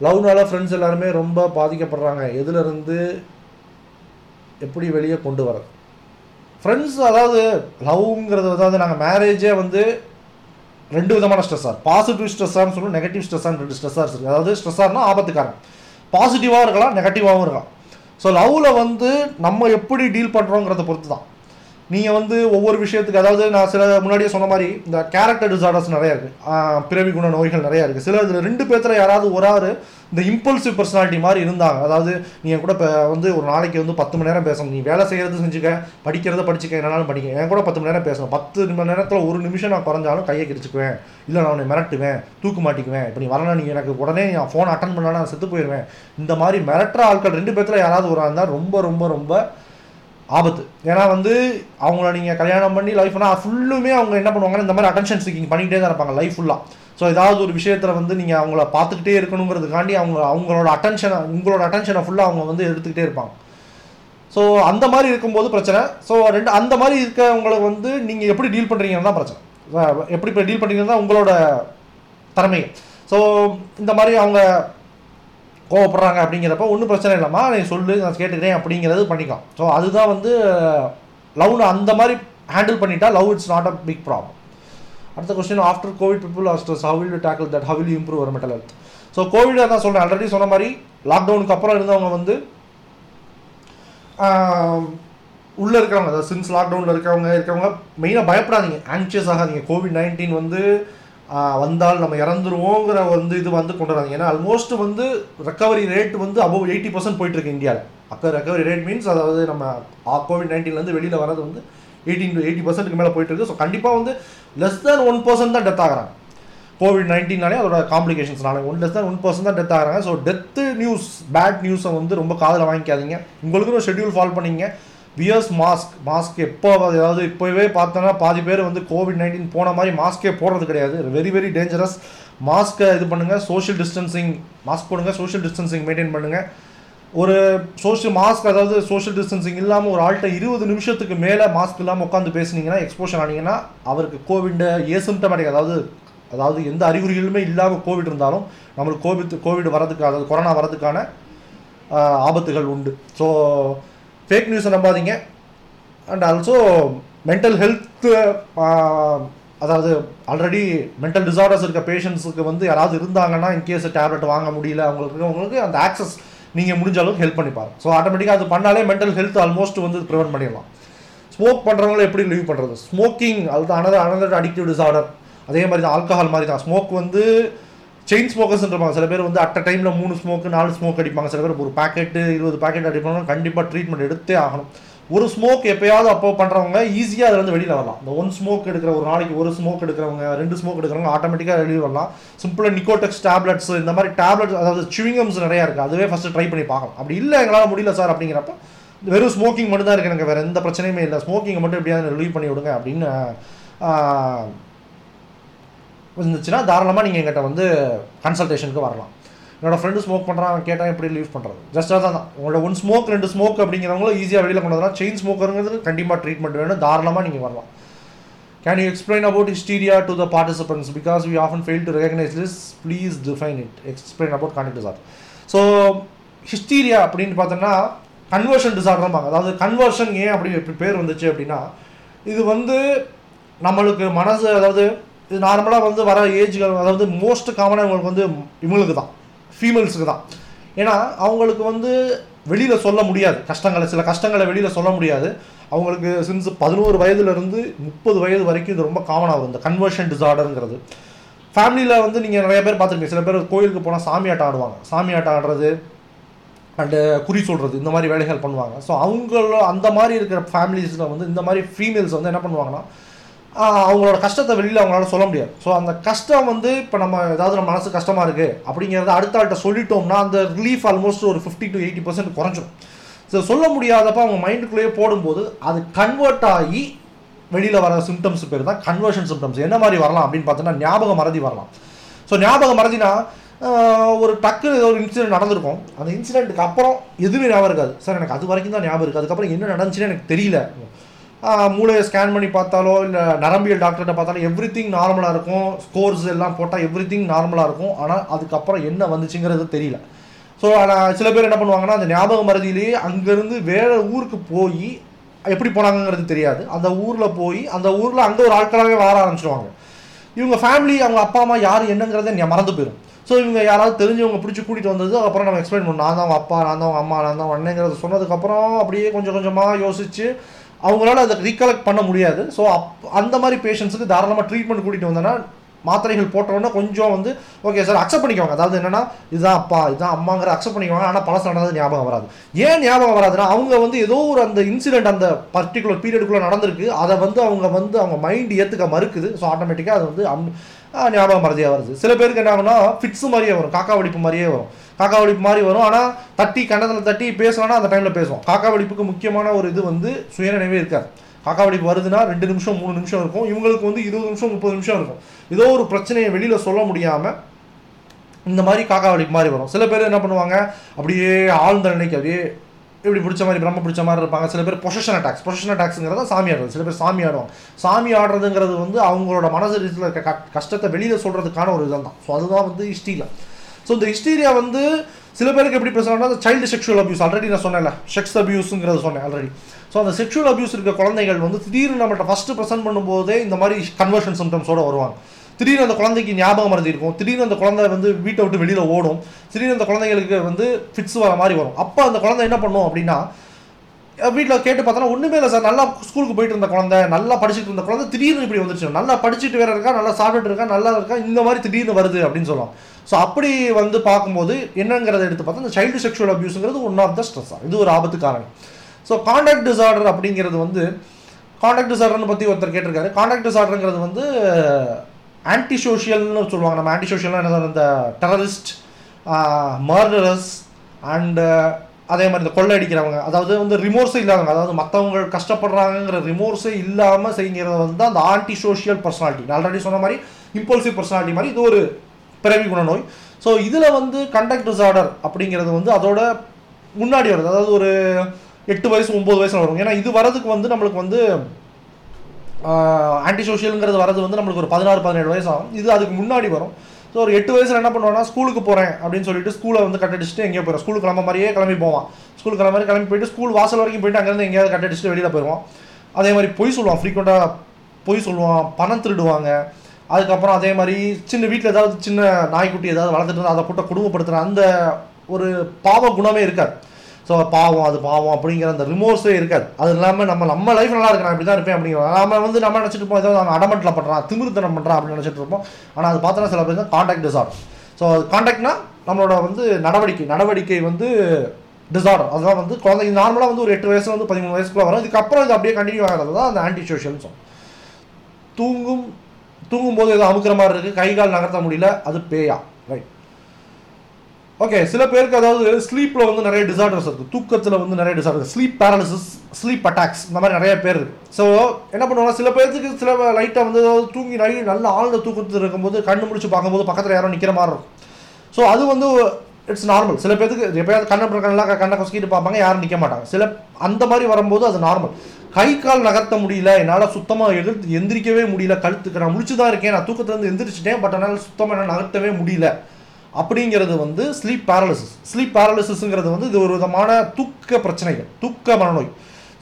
லவ்னால ஃப்ரெண்ட்ஸ் எல்லாருமே ரொம்ப பாதிக்கப்படுறாங்க. எதுலேருந்து எப்படி வெளியே கொண்டு வரது? ஃப்ரெண்ட்ஸ் அதாவது லவ்ங்கிறது அதாவது நாங்கள் மேரேஜே வந்து ரெண்டு விதமான ஸ்ட்ரெஸ்ஸார் பாசிட்டிவ் ஸ்ட்ரெஸ்ஸார்னு சொல்லணும் நெகட்டிவ் ஸ்ட்ரெஸ்ஸான்னு ரெண்டு ஸ்ட்ரெஸ்ஸார்ஸ் இருக்குது அதாவது ஸ்ட்ரெஸ்ஸார்னா ஆபத்துக்காரன். பாசிட்டிவாகவும் இருக்கலாம் நெகட்டிவாகவும் இருக்கலாம். ஸோ லவ்வில் வந்து நம்ம எப்படி டீல் பண்ணுறோங்கிறத பொறுத்து தான் நீங்கள் வந்து ஒவ்வொரு விஷயத்துக்கு அதாவது நான் சில முன்னாடியே சொன்ன மாதிரி இந்த கேரக்டர் டிசார்டர்ஸ் நிறையா இருக்குது பிறவி குண நோய்கள் நிறையா இருக்குது சில இதில் ரெண்டு பேர்த்துல யாராவது ஒரு ஆறு இந்த இம்பல்சிவ் பர்சனாலிட்டி மாதிரி இருந்தாங்க. அதாவது நீங்கள் கூட இப்போ வந்து ஒரு நாளைக்கு வந்து பத்து மணி நேரம் பேசணும். நீ வேலை செய்கிறது செஞ்சுக்க படிக்கிறத படிச்சுக்க என்னாலும் படிக்க. என் கூட பத்து மணி நேரம் பேசணும். பத்து மணி நேரத்தில் ஒரு நிமிஷம் நான் குறைஞ்சாலும் கையை கிடச்சிக்குவேன். இல்லை நான் உன்னை மிரட்டுவேன் தூக்கு மாட்டிக்குவேன். இப்போ நீ வரணும் நீ எனக்கு உடனே நான் ஃபோன் அட்டன் பண்ணலாம் நான் செத்து போயிடுவேன். இந்த மாதிரி மிரட்டுற ஆட்கள் ரெண்டு பேர்த்துல யாராவது ஒரு ஆள் இருந்தால் ரொம்ப ரொம்ப ரொம்ப ஆபத்து. ஏன்னா வந்து அவங்கள நீங்கள் கல்யாணம் பண்ணி லைஃப்னா ஃபுல்லுமே அவங்க என்ன பண்ணுவாங்கன்னா இந்த மாதிரி அட்டென்ஷன் சீக்கிங் பண்ணிக்கிட்டே தான் இருப்பாங்க லைஃப் ஃபுல்லாக ஸோ ஏதாவது ஒரு விஷயத்தில் வந்து நீங்கள் அவங்கள பார்த்துக்கிட்டே இருக்கணுங்கிறதுக்காண்டி அவங்க அவங்களோட அட்டென்ஷனை உங்களோட அட்டென்ஷனை ஃபுல்லாக அவங்க வந்து எடுத்துக்கிட்டே இருப்பாங்க. ஸோ அந்த மாதிரி இருக்கும்போது பிரச்சனை. ஸோ ரெண்டு அந்த மாதிரி இருக்கவங்களை வந்து நீங்கள் எப்படி டீல் பண்ணுறீங்கன்னு தான் பிரச்சனை. எப்படி இப்போ டீல் பண்ணுறீங்கன்னா உங்களோட திறமை ஸோ இந்த மாதிரி அவங்க கோவப்படுறாங்க அப்படிங்கிறப்ப ஒன்றும் பிரச்சனை இல்லைம்மா நீ சொல்லு நான் கேட்டுக்கிறேன் அப்படிங்கிறது பண்ணிக்கலாம் ஸோ அதுதான் வந்து லவ்னு அந்த மாதிரி ஹேண்டில் பண்ணிட்டா love it's not a big problem அடுத்த question after covid people are stress how will tackle that how will improve our mental health so covid தான் சொல்கிறேன் ஆல்ரெடி சொன்ன மாதிரி லாக்டவுனுக்கு அப்புறம் இருந்தவங்க வந்து உள்ளே இருக்கிறவங்க அதாவது சின்ஸ் லாக்டவுனில் இருக்கிறவங்க இருக்கிறவங்க மெயினாக பயப்படாதீங்க. ஆங்ஷியஸ் ஆகாதீங்க. கோவிட் நைன்டீன் வந்து வந்தால் நம்ம இறந்துருவோங்கிற வந்து இது வந்து கொண்டு வராங்க ஏன்னா ஆல்மோஸ்ட் வந்து ரெக்கவரி ரேட் வந்து அபவ் எயிட்டி பர்சன்ட் போயிட்டுருக்கு இந்தியாவில் அக்கா ரெக்கவரி ரேட் மீன்ஸ் அதாவது நம்ம கோவிட் நைன்டீன்லேருந்து வெளியில் வரது வந்து எயிட்டீன் டு எயிட்டி பர்சன்ட்டுக்கு மேலே போயிட்டு இருக்கு ஸோ கண்டிப்பாக வந்து லெஸ் தேன் ஒன் பர்சன்ட் தான் டெத் ஆகிறாங்க. கோவிட் நைன்டீனாலே அதோட காம்ப்ளிகேஷன்ஸ்னால ஒன் லெஸ் தான் ஒன் பர்சன்ட் தான் டெத் ஆகிறாங்க. ஸோ டெத்து நியூஸ் பேட் நியூஸை வந்து ரொம்ப காதில் வாங்கிக்காதீங்க. உங்களுக்குன்னு ஒரு ஷெட்யூல் ஃபாலோ பண்ணிங்க வியர்ஸ் மாஸ்க் மாஸ்க் எப்போ அதாவது இப்போவே பார்த்தோன்னா பாதி பேர் வந்து கோவிட் நைன்டீன் போன மாதிரி மாஸ்க்கே போடுறது கிடையாது. வெரி வெரி டேஞ்சரஸ் மாஸ்க்கை இது பண்ணுங்கள் சோஷியல் டிஸ்டன்சிங் மாஸ்க் போடுங்க சோஷியல் டிஸ்டன்சிங் மெயின்டைன் பண்ணுங்கள் ஒரு சோஷியல் மாஸ்க் அதாவது சோஷியல் டிஸ்டன்சிங் இல்லாமல் ஒரு ஆள்கிட்ட இருபது நிமிஷத்துக்கு மேலே மாஸ்க் இல்லாமல் உட்காந்து பேசுனீங்கன்னா எக்ஸ்போஷன் ஆனீங்கன்னா அவருக்கு கோவிட் ஏசிம்டமேட்டிக் அதாவது அதாவது எந்த அறிகுறிகளுமே இல்லாமல் கோவிட் இருந்தாலும் நம்மளுக்கு கோவிட் கோவிட் வரதுக்கு அதாவது கொரோனா வரதுக்கான ஆபத்துகள் உண்டு. ஸோ ஃபேக் நியூஸை நம்பாதீங்க. அண்ட் ஆல்சோ மென்டல் ஹெல்த் அதாவது ஆல்ரெடி மென்டல் டிசார்டர்ஸ் இருக்க பேஷண்ட்ஸுக்கு வந்து யாராவது இருந்தாங்கன்னா இன்கேஸ் டேப்லெட் வாங்க முடியல அவங்களுக்கு உங்களுக்கு அந்த ஆக்சஸ் நீங்கள் முடிஞ்ச அளவுக்கு ஹெல்ப் பண்ணி பாருங்க. ஸோ ஆட்டோமேட்டிக்காக அது பண்ணாலே மென்டல் ஹெல்த் ஆல்மோஸ்ட் வந்து ப்ரிவென்ட் பண்ணிடலாம். ஸ்மோக் பண்ணுறவங்கள எப்படி லீவ் பண்ணுறது ஸ்மோக்கிங் அது அனதர் அனதர் அடிக்டிவ் டிசார்டர் அதே மாதிரி தான் ஆல்கஹால் மாதிரி தான். ஸ்மோக் வந்து செயின் ஸ்மோக்கர்ஸ்ன்றாங்க சில பேர் வந்து அட் டைமில் மூணு ஸ்மோக்கு நாலு ஸ்மோக் அடிப்பாங்க. சில பேர் ஒரு பாக்கெட்டு இருபது பாக்கெட் அடிப்பாங்க. கண்டிப்பாக ட்ரீட்மெண்ட் எடுத்தே ஆகணும். ஒரு ஸ்மோக் எப்பயாவது அப்போ பண்ணுறவங்க ஈஸியாக அதில் வந்து வெளியில் வரலாம். இந்த ஒன் ஸ்மோக் எடுக்கிற ஒரு நாளைக்கு ஒரு ஸ்மோக் எடுக்கிறவங்க ரெண்டு ஸ்மோக் எடுக்கிறவங்க ஆட்டோமேட்டிக்காக வெளியில் வரலாம். சிம்பிளாக நிக்கோடெக்ஸ் டேப்லெட்ஸ் இந்த மாதிரி டேப்லெட்ஸ் அதாவது சிவிங்கம்ஸ் நிறையா இருக்குது அதுவே ஃபஸ்ட்டு ட்ரை பண்ணி பார்க்கலாம். அப்படி இல்லை எங்களால் முடியல சார் அப்படிங்கிறப்ப வெறும் ஸ்மோக்கிங் மட்டும் தான் இருக்குது எனக்கு. வேறு எந்த பிரச்சனையுமே இல்லை. ஸ்மோக்கிங்கை மட்டும் எப்படியாவது ரிலீவ் பண்ணி விடுங்க அப்படின்னு இருந்துச்சுன்னா தாராளமாக நீங்கள் எங்கிட்ட வந்து கன்சல்டேஷனுக்கு வரலாம். என்னோடய ஃப்ரெண்டு ஸ்மோக் பண்ணுறான் கேட்டால் எப்படி லீவ் பண்ணுறது ஜஸ்ட் அதான் தான். உங்களோட ஒன் ஸ்மோக் ரெண்டு ஸ்மோக் அப்படிங்கிறவங்களும் ஈஸியாக வெளியில் கொண்டு வரலாம். செயின் ஸ்மோக்கருங்கிறது கண்டிப்பாக ட்ரீட்மெண்ட் வேணும். தாராளமாக நீங்கள் வரலாம். Can you explain about hysteria to the participants because we often fail to recognise this please define it explain about contact disorder so hysteria அப்படின்னு பார்த்தோன்னா கன்வர்ஷன் டிசார்டர்மாங்க அதாவது கன்வர்ஷன் ஏன் அப்படி பேர் வந்துச்சு அப்படின்னா இது வந்து நம்மளுக்கு மனசு அதாவது இது நார்மலாக வந்து வர ஏஜ்கள் அதாவது மோஸ்ட் காமனாக இவங்களுக்கு வந்து இவங்களுக்கு தான். ஃபீமேல்ஸுக்கு தான். ஏன்னா அவங்களுக்கு வந்து வெளியில் சொல்ல முடியாது. கஷ்டங்களை சில கஷ்டங்களை வெளியில் சொல்ல முடியாது. அவங்களுக்கு சின்ஸ் பதினோரு வயதுலேருந்து முப்பது வயது வரைக்கும் இது ரொம்ப காமனாக வரும் இந்த கன்வர்ஷன் டிசார்டருங்கிறது ஃபேமிலியில் வந்து நீங்கள் நிறைய பேர் பார்த்துருக்கீங்க சில பேர் கோயிலுக்கு போனால் சாமி ஆட்டம் ஆடுவாங்க. சாமி ஆட்டம் ஆடுறது அண்டு குறி சொல்கிறது இந்த மாதிரி வேலைகள் பண்ணுவாங்க. ஸோ அவங்கள அந்த மாதிரி இருக்கிற ஃபேமிலிஸில் வந்து இந்த மாதிரி ஃபீமேல்ஸ் வந்து என்ன பண்ணுவாங்கன்னா அவங்களோட கஷ்டத்தை வெளியில் அவங்களால சொல்ல முடியாது. ஸோ அந்த கஷ்டம் வந்து இப்போ நம்ம ஏதாவது நம்ம மனசு கஷ்டமாக இருக்குது அப்படிங்கிறத அடுத்த ஆள்கிட்ட சொல்லிட்டோம்னா அந்த ரிலீஃப் ஆல்மோஸ்ட் ஒரு ஃபிஃப்டி டு எயிட்டி பர்சன்ட் குறைஞ்சிரும். ஸோ சொல்ல முடியாதப்ப அவங்க மைண்டுக்குள்ளேயே போடும்போது அது கன்வெர்ட் ஆகி வெளியில் வர சிம்டம்ஸ் பேர் தான் கன்வர்ஷன் சிம்டம்ஸ் என்ன மாதிரி வரலாம் அப்படின்னு பார்த்தோன்னா ஞாபக மறதி வரலாம். ஸோ ஞாபக மறதினா ஒரு டக்கு ஏதோ ஒரு இன்சிடென்ட் நடந்திருக்கும். அந்த இன்சிடென்ட்டுக்கு அப்புறம் எதுவுமே ஞாபகம் இருக்காது. சார் எனக்கு அது வரைக்கும் தான் ஞாபகம் இருக்குது அதுக்கப்புறம் என்ன நடந்துச்சுன்னு எனக்கு தெரியல. மூளையை ஸ்கேன் பண்ணி பார்த்தாலோ இல்லை நரம்பியல் டாக்டர்கிட்ட பார்த்தாலும் எவ்ரி திங் நார்மலாக இருக்கும். ஸ்கோர்ஸ் எல்லாம் போட்டால் எவ்ரி திங் நார்மலாக இருக்கும். ஆனால் அதுக்கப்புறம் என்ன வந்துச்சுங்கிறது தெரியல. ஸோ ஆனால் சில பேர் என்ன பண்ணுவாங்கன்னா அந்த ஞாபக மருதியிலேயே அங்கேருந்து வேற ஊருக்கு போய் எப்படி போனாங்கங்கிறது தெரியாது. அந்த ஊரில் போய் அந்த ஊரில் அங்கே ஒரு ஆட்களாகவே வர ஆரம்பிச்சிடுவாங்க இவங்க ஃபேமிலி அவங்க அப்பா அம்மா யார் என்னங்கிறத நீ மறந்து போயிடும் ஸோ இவங்க யாராவது தெரிஞ்சவங்க பிடிச்சி கூட்டிகிட்டு வந்தது அப்புறம் நம்ம எக்ஸ்பிளைன் பண்ணணும். நான் தான் அவங்க அப்பா நான் தான் அவங்க அம்மா நான் தான் அண்ணங்கிறத சொன்னதுக்கப்புறம் அப்படியே கொஞ்சம் கொஞ்சமாக யோசிச்சு அவங்களால அதை ரீகலெக்ட் பண்ண முடியாது. ஸோ அப் அந்த மாதிரி பேஷண்ட்ஸுக்கு தாராளமாக ட்ரீட்மெண்ட் கூட்டிகிட்டு வந்தோன்னா மாத்திரைகள் போட்டோன்னா கொஞ்சம் வந்து ஓகே சார் அக்செப்ட் பண்ணிக்குவாங்க. அதாவது என்னென்னா இதுதான் அப்பா இதுதான் அம்மாங்கிற அக்செப்ட் பண்ணிக்குவாங்க. ஆனால் பழசு நடந்தது ஞாபகம் வராது. ஏன் ஞாபகம் வராதுன்னா அவங்க வந்து ஏதோ ஒரு அந்த இன்சிடென்ட் அந்த பர்டிகுலர் பீரியடுக்குள்ளே நடந்திருக்கு. அதை வந்து அவங்க வந்து அவங்க மைண்ட் ஏற்றுக்க மறுக்குது. ஸோ ஆட்டோமேட்டிக்காக அது வந்து ஞாபகம் மறதியாக வருது. சில பேருக்கு என்ன ஆகுனா ஃபிட்ஸு மாதிரியே வரும். காக்கா வெடிப்பு மாதிரியே வரும். காக்கா வெடிப்பு மாதிரி வரும். ஆனால் தட்டி கன்னத்தில் தட்டி பேசலாம்னா அந்த டைமில் பேசுவோம். காக்கா வெடிப்புக்கு முக்கியமான ஒரு இது வந்து சுயநினைவே இருக்காது. காக்கா வெடிப்பு வருதுன்னா ரெண்டு நிமிஷம் மூணு நிமிஷம் இருக்கும். இவங்களுக்கு வந்து இருபது நிமிஷம் முப்பது நிமிஷம் இருக்கும். ஏதோ ஒரு பிரச்சனையை வெளியில் சொல்ல முடியாமல் இந்த மாதிரி காக்கா வெடிப்பு மாதிரி வரும். சில பேர் என்ன பண்ணுவாங்க? அப்படியே ஆழ்ந்த நிலைக்கு அப்படியே இப்படி பிடிச்ச மாதிரி பிரம்ம பிடிச்ச மாதிரி இருப்பாங்க. சில பேர் பொசஷன் அட்டாக்ஸ் பொசஷன் அட்டாக்ஸுங்கிறத சாமி ஆடுறது. சில பேர் சாமி ஆடுவாங்க. சாமி ஆடுறதுங்கிறது வந்து அவங்களோட மனசு ரீதியில் இருக்க க- கஷ்டத்தை வெளியில் சொல்கிறதுக்கான ஒரு இதான் தான். ஸோ அதுதான் வந்து ஹிஸ்டீரியா ஸோ இந்த ஹிஸ்டீரியா வந்து சில பேருக்கு எப்படி பேசுகிறாங்கன்னா சைல்டு செக்ஷுவல் அபியூஸ் ஆல்ரெடி நான் சொன்னேன்ல செக்ஸ் அபியூஸுங்கிறது சொன்னேன் ஆல்ரெடி ஸோ அந்த செக்ஷுவல் அபியூஸ் இருக்க குழந்தைகள் வந்து திடீர்னு நம்மகிட்ட ஃபஸ்ட்டு ப்ரெசென்ட் பண்ணும்போதே இந்த மாதிரி கன்வர்ஷன் சிம்டம்ஸோடு வருவாங்க. திடீர்னு அந்த குழந்தைக்கு ஞாபகம் மறைஞ்சிருக்கும் திடீர்னு அந்த குழந்தை வந்து வீட்டை விட்டு வெளியில் ஓடும். திடீர்னு அந்த குழந்தைங்களுக்கு வந்து ஃபிட்ஸ் வர மாதிரி வரும். அப்போ அந்த குழந்தை என்ன பண்ணும் அப்படின்னா வீட்டில் கேட்டு பார்த்தோன்னா ஒன்றுமே இல்லை சார். நல்லா ஸ்கூலுக்கு போயிட்டு இருந்த குழந்தை. நல்லா படிச்சுட்டு இருந்த குழந்தை திடீர்னு இப்படி வந்துருச்சு. நல்லா படிச்சுட்டு வேற இருக்கா? நல்லா சாப்பிட்டுட்டு இருக்கா? நல்லா இருக்கா? இந்த மாதிரி திடீர்னு வருது அப்படின்னு சொல்லலாம் ஸோ அப்படி வந்து பார்க்கும்போது என்னங்கிறத எடுத்து பார்த்தா இந்த சைல்டு செக்ஷுவல் அப்யூஸுங்கிறது ஒன் ஆஃப் த ஸ்ட்ரெஸ் இது ஒரு ஆபத்து காரணம் ஸோ காண்டாக்ட் டிசார்டர் அப்படிங்கிறது வந்து காண்டாக்ட் டிசார்டர்னு பற்றி ஒருத்தர் கேட்டிருக்காரு. காண்டாக்ட் டிசார்டருங்கிறது வந்து ஆன்டி சோஷியல்னு சொல்லுவாங்க. நம்ம ஆன்டி சோஷியல்னால் என்ன இந்த டெரரிஸ்ட் மர்டரஸ் அண்டு அதே மாதிரி இந்த கொள்ளை அடிக்கிறவங்க அதாவது வந்து ரிமோர்ஸே இல்லாதவங்க. அதாவது மற்றவங்க கஷ்டப்படுறாங்கங்கிற ரிமோர்ஸே இல்லாமல் செய்கிறது வந்து அந்த ஆன்டி சோஷியல் பர்சனாலிட்டி நான் ஆல்ரெடி சொன்ன மாதிரி இம்பல்சிவ் பர்சனாலிட்டி மாதிரி இது ஒரு பிறவி குணநோய். ஸோ இதில் வந்து கண்டக்ட் டிசார்டர் அப்படிங்கிறது வந்து அதோட முன்னாடி வருது. அதாவது ஒரு எட்டு வயசு ஒம்பது வயசில் வரும் ஏன்னா இது வரதுக்கு வந்து நம்மளுக்கு வந்து ஆன்டி சோஷியலுங்கிறது வரது வந்து நம்மளுக்கு ஒரு பதினாறு பதினேழு வயசு ஆகும் இது அதுக்கு முன்னாடி வரும். ஸோ ஒரு எட்டு வயசில் என்ன பண்ணுவான்னா ஸ்கூலுக்கு போகிறேன் அப்படின்னு சொல்லிட்டு ஸ்கூலை வந்து கட்டடிச்சுட்டு எங்கேயோ போயிடும் ஸ்கூலுக்கு கிளம்ப மாதிரியே கிளம்பி போவான். ஸ்கூல் கிளம்ப மாதிரி கிளம்பி போயிட்டு ஸ்கூல் வாசல் வரைக்கும் போயிட்டு அங்கேருந்து எங்கேயாவது கட்டடிச்சுட்டு வெளியில் போயிடுவான். அதே மாதிரி பொய் சொல்லுவான். ஃப்ரீக்வெண்ட்டாக பொய் சொல்லுவான். பணம் திருடுவாங்க. அதுக்கப்புறம் அதே மாதிரி சின்ன வீட்டில் ஏதாவது சின்ன நாய்க்குட்டி ஏதாவது வளர்த்துட்டு இருந்தால் அதை போட்டு குடும்பப்படுத்துகிற அந்த ஒரு பாவ குணமே இருக்காது. ஸோ பாவம் அது பாவம் அப்படிங்கிற அந்த ரிமோர்ஸே இருக்காது. அது இல்லாமல் நம்ம நம்ம லைஃப் நல்லா இருக்கு நான் இப்படி தான் இருப்பேன் அப்படிங்கிற நம்ம வந்து நம்ம நினச்சிட்டு இருப்போம்? ஏதாவது அவன் அடமெண்ட்டில் பண்ணுறான் திமிருத்தனம் பண்ணுறான் அப்படின்னு நினச்சிட்டு இருப்போம். ஆனால் அது பார்த்தோன்னா சில பேர் காண்டாக்ட் டிசார்டர் ஸோ அது காண்டாக்ட்னா நம்மளோட வந்து நடவடிக்கை. நடவடிக்கை வந்து டிசார்டர் அதுதான் வந்து குழந்தைங்க நார்மலாக வந்து ஒரு எட்டு வயசுல வந்து பதிமூணு வயசுக்குள்ளே வரும். இதுக்கப்புறம் இது அப்படியே கண்டினியூ ஆகிறது தான் அந்த ஆன்டி சோஷியல்னு சொல்லும் தூங்கும் தூங்கும்போது ஏதோ அமுக்கிற மாதிரி இருக்குது கை கால் நகர்த்த முடியல. அது பேயா. ஓகே சில பேருக்கு அதாவது ஸ்லீப்பில் வந்து நிறைய டிசார்டர்ஸ் இருக்குது தூக்கத்தில் வந்து நிறைய disorder sleep paralysis sleep attacks இந்த மாதிரி நிறைய பேர் இருக்குது ஸோ என்ன பண்ணுவாங்க சில பேருக்கு சில லைட்டாக வந்து அதாவது தூங்கி நை நல்ல ஆழ்ந்த தூக்கத்தில் இருக்கும்போது கண்ணு முடிச்சு பார்க்கும்போது பக்கத்தில் யாரும் நிற்கிற மாதிரி இருக்கும். ஸோ அது வந்து இட்ஸ் நார்மல் சில பேருக்கு எப்பயாவது கண்ணை கண்ணெல்லாம் கண்ணை கொசுக்கிட்டு பார்ப்பாங்க யாரும் நிற்க மாட்டாங்க. சில அந்த மாதிரி வரும்போது அது நார்மல் கை கால் நகர்த்த முடியல என்னால் சுத்தமாக எதிர்த்து எந்திரிக்கவே முடியல கழுத்துக்கு நான் முடிச்சு தான் இருக்கேன். நான் தூக்கத்துலேருந்து எந்திரிச்சிட்டேன் பட் என்னால் சுத்தமாக என்னால் நகர்த்தவே முடியல. அப்படிங்கிறது வந்து ஸ்லீப் பேரலிசிஸ் ஸ்லீப் பேரலிசிஸுங்கிறது வந்து இது ஒரு விதமான தூக்க பிரச்சனைகள் தூக்க மனநோய்.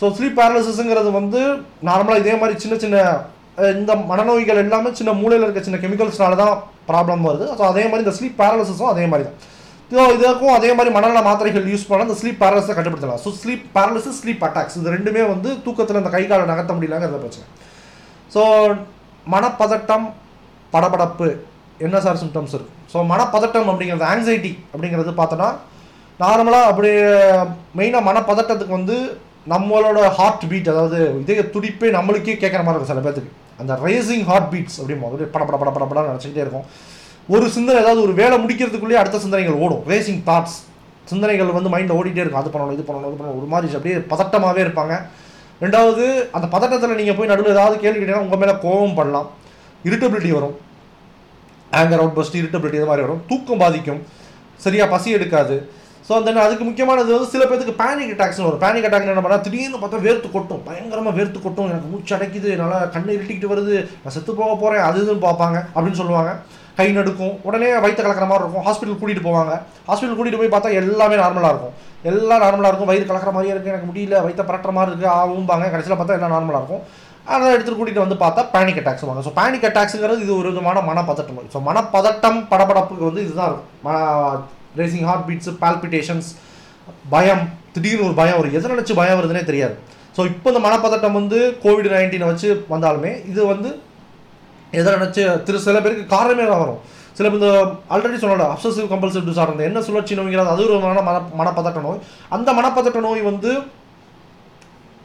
ஸோ ஸ்லீப் பேரலிசிஸுங்கிறது வந்து நார்மலாக இதே மாதிரி சின்ன சின்ன இந்த மனநோய்கள் எல்லாமே சின்ன மூளையில் இருக்க சின்ன கெமிக்கல்ஸ்னால தான் ப்ராப்ளம் வருது. ஸோ அதே மாதிரி இந்த ஸ்லீப் பேரலிசிஸும் அதே மாதிரி தான். ஸோ இதுக்கும் அதே மாதிரி மனநல மாத்திரைகள் யூஸ் பண்ணால் இந்த ஸ்லீப் பேரலிசை கட்டுப்படுத்தலாம். So sleep paralysis sleep attacks இது ரெண்டுமே வந்து தூக்கத்தில் இந்த கை காலை நகர்த்த முடியலங்கிறத பிரச்சனை. ஸோ மனப்பதட்டம் படபடப்பு என்ன சார் சிம்டம்ஸ் இருக்கும் ஸோ மனப்பதட்டம் அப்படிங்கிறது ஆங்ஸைட்டி அப்படிங்கிறது பார்த்தோன்னா நார்மலாக அப்படி மெயினாக மனப்பதட்டத்துக்கு வந்து நம்மளோட ஹார்ட் பீட் அதாவது இதய துடிப்பே நம்மளுக்கே கேட்குற மாதிரி இருக்கும் சில பேர்த்துக்கு. அந்த ரேசிங் ஹார்ட் பீட்ஸ் அப்படிமோ அப்படியே பட பட பட பட படம் நினச்சிக்கிட்டே இருக்கும். ஒரு சிந்தனை ஏதாவது ஒரு வேலை முடிக்கிறதுக்குள்ளேயே அடுத்த சிந்தனைகள் ஓடும். ரேசிங் தாட்ஸ் சிந்தனைகள் வந்து மைண்டில் ஓடிட்டே இருக்கும். அது பண்ணணும் இது பண்ணணும் இது பண்ணணும். ஒரு மாதிரி அப்படியே பதட்டமாகவே இருப்பாங்க. ரெண்டாவது அந்த பதட்டத்தில் நீங்கள் போய் நடுவில் ஏதாவது கேள்வி கேட்டீங்கன்னா உங்கள் மேலே கோபம் பண்ணலாம் இரிட்டபிலிட்டி வரும். ஆங்கர் அவுட் பஸ்ட் இரிட்டபிலிட்டி இது மாதிரி வரும். தூக்கம் பாதிக்கும். சரியாக பசி எடுக்காது. ஸோ அந்த அதுக்கு முக்கியமானது வந்து சில பேருக்கு பேனிக் அட்டாக்ஸ்னு வரும். பேனிக் அட்டாக் என்ன பண்ணால் திடீர்னு பார்த்தா வேர்த்து கொட்டும். பயங்கரமாக வேர்த்து கொட்டும். எனக்கு மூச்சு அடைக்குது என்னால் கண்ணு இருட்டிக்கிட்டு வருது. நான் செத்து போக போகிறேன் அது இதுன்னு பார்ப்பாங்க அப்படின்னு சொல்லுவாங்க. கை நடுக்கும். உடனே வயிற்று கலக்கிற மாதிரி இருக்கும். ஹாஸ்பிட்டல் கூட்டிகிட்டு போவாங்க. ஹாஸ்பிட்டல் கூட்டிகிட்டு போய் பார்த்தா எல்லாமே நார்மலாக இருக்கும். எல்லாம் நார்மலாக இருக்கும். வயிறு கலக்கிற மாதிரியே இருக்குது எனக்கு முடியல. வயிற்ற பரட்டுற மாதிரி இருக்குது ஆகும்பாங்க. கடைசியில் பார்த்தா எல்லாம் நார்மலாக இருக்கும். அதை எடுத்துகிட்டு கூட்டிகிட்டு வந்து பார்த்தா பேனிக் அட்டாக்ஸ் வாங்க ஸோ பேனிக் அட்டாக்ஸுங்கிறது இது ஒரு விதமான மனப்பதட்டம் ஸோ மனப்பதட்டம் படபடப்புக்கு வந்து இதுதான் இருக்கும். மன ரேசிங் ஹார்ட் பீட்ஸு பால்பிட்டேஷன்ஸ் பயம் திடீர்னு ஒரு பயம் வரும். எதை நினச்சி பயம் வருதுன்னே தெரியாது. ஸோ இப்போ இந்த மனப்பதட்டம் வந்து கோவிட் நைன்டீனை வச்சு வந்தாலுமே இது வந்து எதை நினச்சி திரு சில பேருக்கு காரணமே தான் வரும். சில பேர் இந்த ஆல்ரெடி சொன்னோட அப்சசிவ் கம்பல்சிவ் டிசார்டர் என்ன சுழற்சி நோய்ங்கிறது அது ஒரு விதமான மன மனப்பதட்ட நோய். அந்த மனப்பதட்ட நோய் வந்து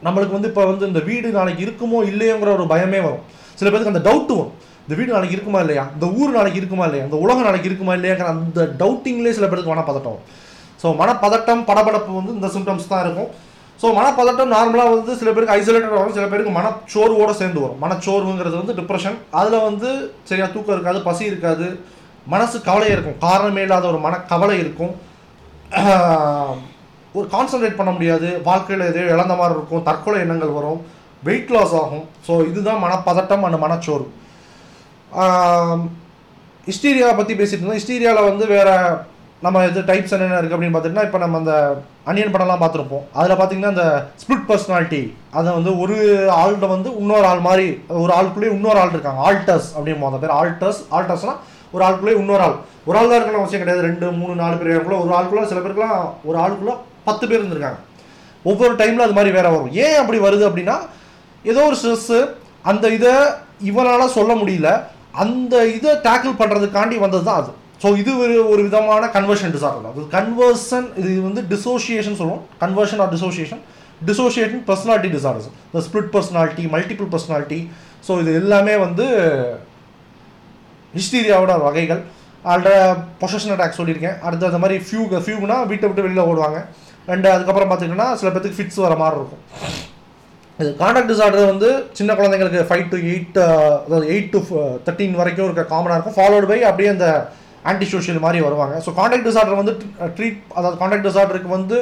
நம்மளுக்கு வந்து இப்போ வந்து இந்த வீடு நாளைக்கு இருக்குமோ இல்லையோங்கிற ஒரு பயமே வரும். சில பேருக்கு அந்த டவுட் வரும். இந்த வீடு நாளைக்கு இருக்குமா இல்லையா? இந்த ஊர் நாளைக்கு இருக்குமா இல்லையா? இந்த உலகம் நாளைக்கு இருக்குமா இல்லையாங்கிற அந்த டவுட்டிங்லேயே சில பேருக்கு மனப்பதட்டம் ஸோ மனப்பதட்டம் படபடப்பு வந்து இந்த சிம்டம்ஸ் தான் இருக்கும். ஸோ மனப்பதட்டம் நார்மலாக வந்து சில பேருக்கு ஐசோலேட்டட் வரும் சில பேருக்கு மனச்சோர்வோடு சேர்ந்து வரும். மனச்சோர்வுங்கிறது வந்து டிப்ரெஷன் அதில் வந்து சரியாக தூக்கம் இருக்காது பசி இருக்காது. மனசு கவலை இருக்கும். காரணமே இல்லாத ஒரு மனக்கவலை இருக்கும். ஒரு கான்சன்ட்ரேட் பண்ண முடியாது. வாழ்க்கையில் எதையோ இழந்த மாதிரி இருக்கும். தற்கொலை எண்ணங்கள் வரும். வெயிட் லாஸ் ஆகும். ஸோ இதுதான் மனப்பதட்டம் அண்ட் மனச்சோர்வு. ஹிஸ்டீரியா பற்றி பேசிட்டு இருந்தோம். ஹிஸ்டீரியாவில் வந்து வேறு நம்ம இது டைப்ஸ் என்னென்ன இருக்குது அப்படின்னு பார்த்துட்டுனா இப்போ நம்ம அந்த அனியன் படம்லாம் பார்த்துருப்போம். அதில் பார்த்தீங்கன்னா இந்த ஸ்பிளிட் பர்சனாலிட்டி அதை வந்து ஒரு ஆள்கிட்ட வந்து இன்னொரு ஆள் மாதிரி ஒரு ஆளுக்குள்ளேயே இன்னொரு ஆள் இருக்காங்க. ஆல்டர்ஸ் அப்படின்னு அந்த பேர். ஆல்டர்ஸ் ஆல்டர்ஸ்னால் ஒரு ஆளுக்குள்ளேயே இன்னொரு ஆள். ஒரு ஆள் தான் இருக்கணும் அவசியம் கிடையாது. ரெண்டு மூணு நாலு பேர் ஒரு ஆளுக்குள்ளே சில பேருக்குலாம் ஒரு ஆளுக்குள்ளே பத்து பேர் இருந்திருக்காங்க. ஒவ்வொரு டைமில் அது மாதிரி வேற வரும். ஏன் அப்படி வருது அப்படின்னா ஏதோ ஒரு ஸ்ட்ரெஸ்ஸு அந்த இதை இவனால் சொல்ல முடியல. அந்த இதை டேக்கிள் பண்ணுறதுக்காண்டி வந்தது தான் அது. ஸோ இது ஒரு ஒரு விதமான கன்வர்ஷன் டிசார்டர் அது கன்வர்ஷன் இது வந்து டிசோசியேஷன் சொல்லுவோம். Conversion or dissociation dissociation personality disorders இந்த split personality multiple personality so இது எல்லாமே வந்து ஹிஸ்டீரியாவோட வகைகள். அதில் பொசஷன் அட்டாக் சொல்லியிருக்கேன். அடுத்து அந்த மாதிரி ஃபியூ ஃபியூனா வீட்டை விட்டு வெளியில் ஓடுவாங்க. அண்ட் அதுக்கப்புறம் பார்த்திங்கன்னா சில பேத்துக்கு ஃபிட்ஸ் வர மாதிரி இருக்கும். இது கான்டாக்ட் டிசார்டர் வந்து சின்ன குழந்தைங்களுக்கு ஃபைவ் டு எயிட் அதாவது எயிட் டு தேர்ட்டின் வரைக்கும் இருக்க காமனாக இருக்கும். ஃபாலோடு பை அப்படியே அந்த ஆன்டி சோஷியல் மாதிரி வருவாங்க. ஸோ காண்டாக்ட் டிசார்டர் வந்து ட்ரீட் அதாவது காண்டாக்ட் டிசார்டருக்கு வந்து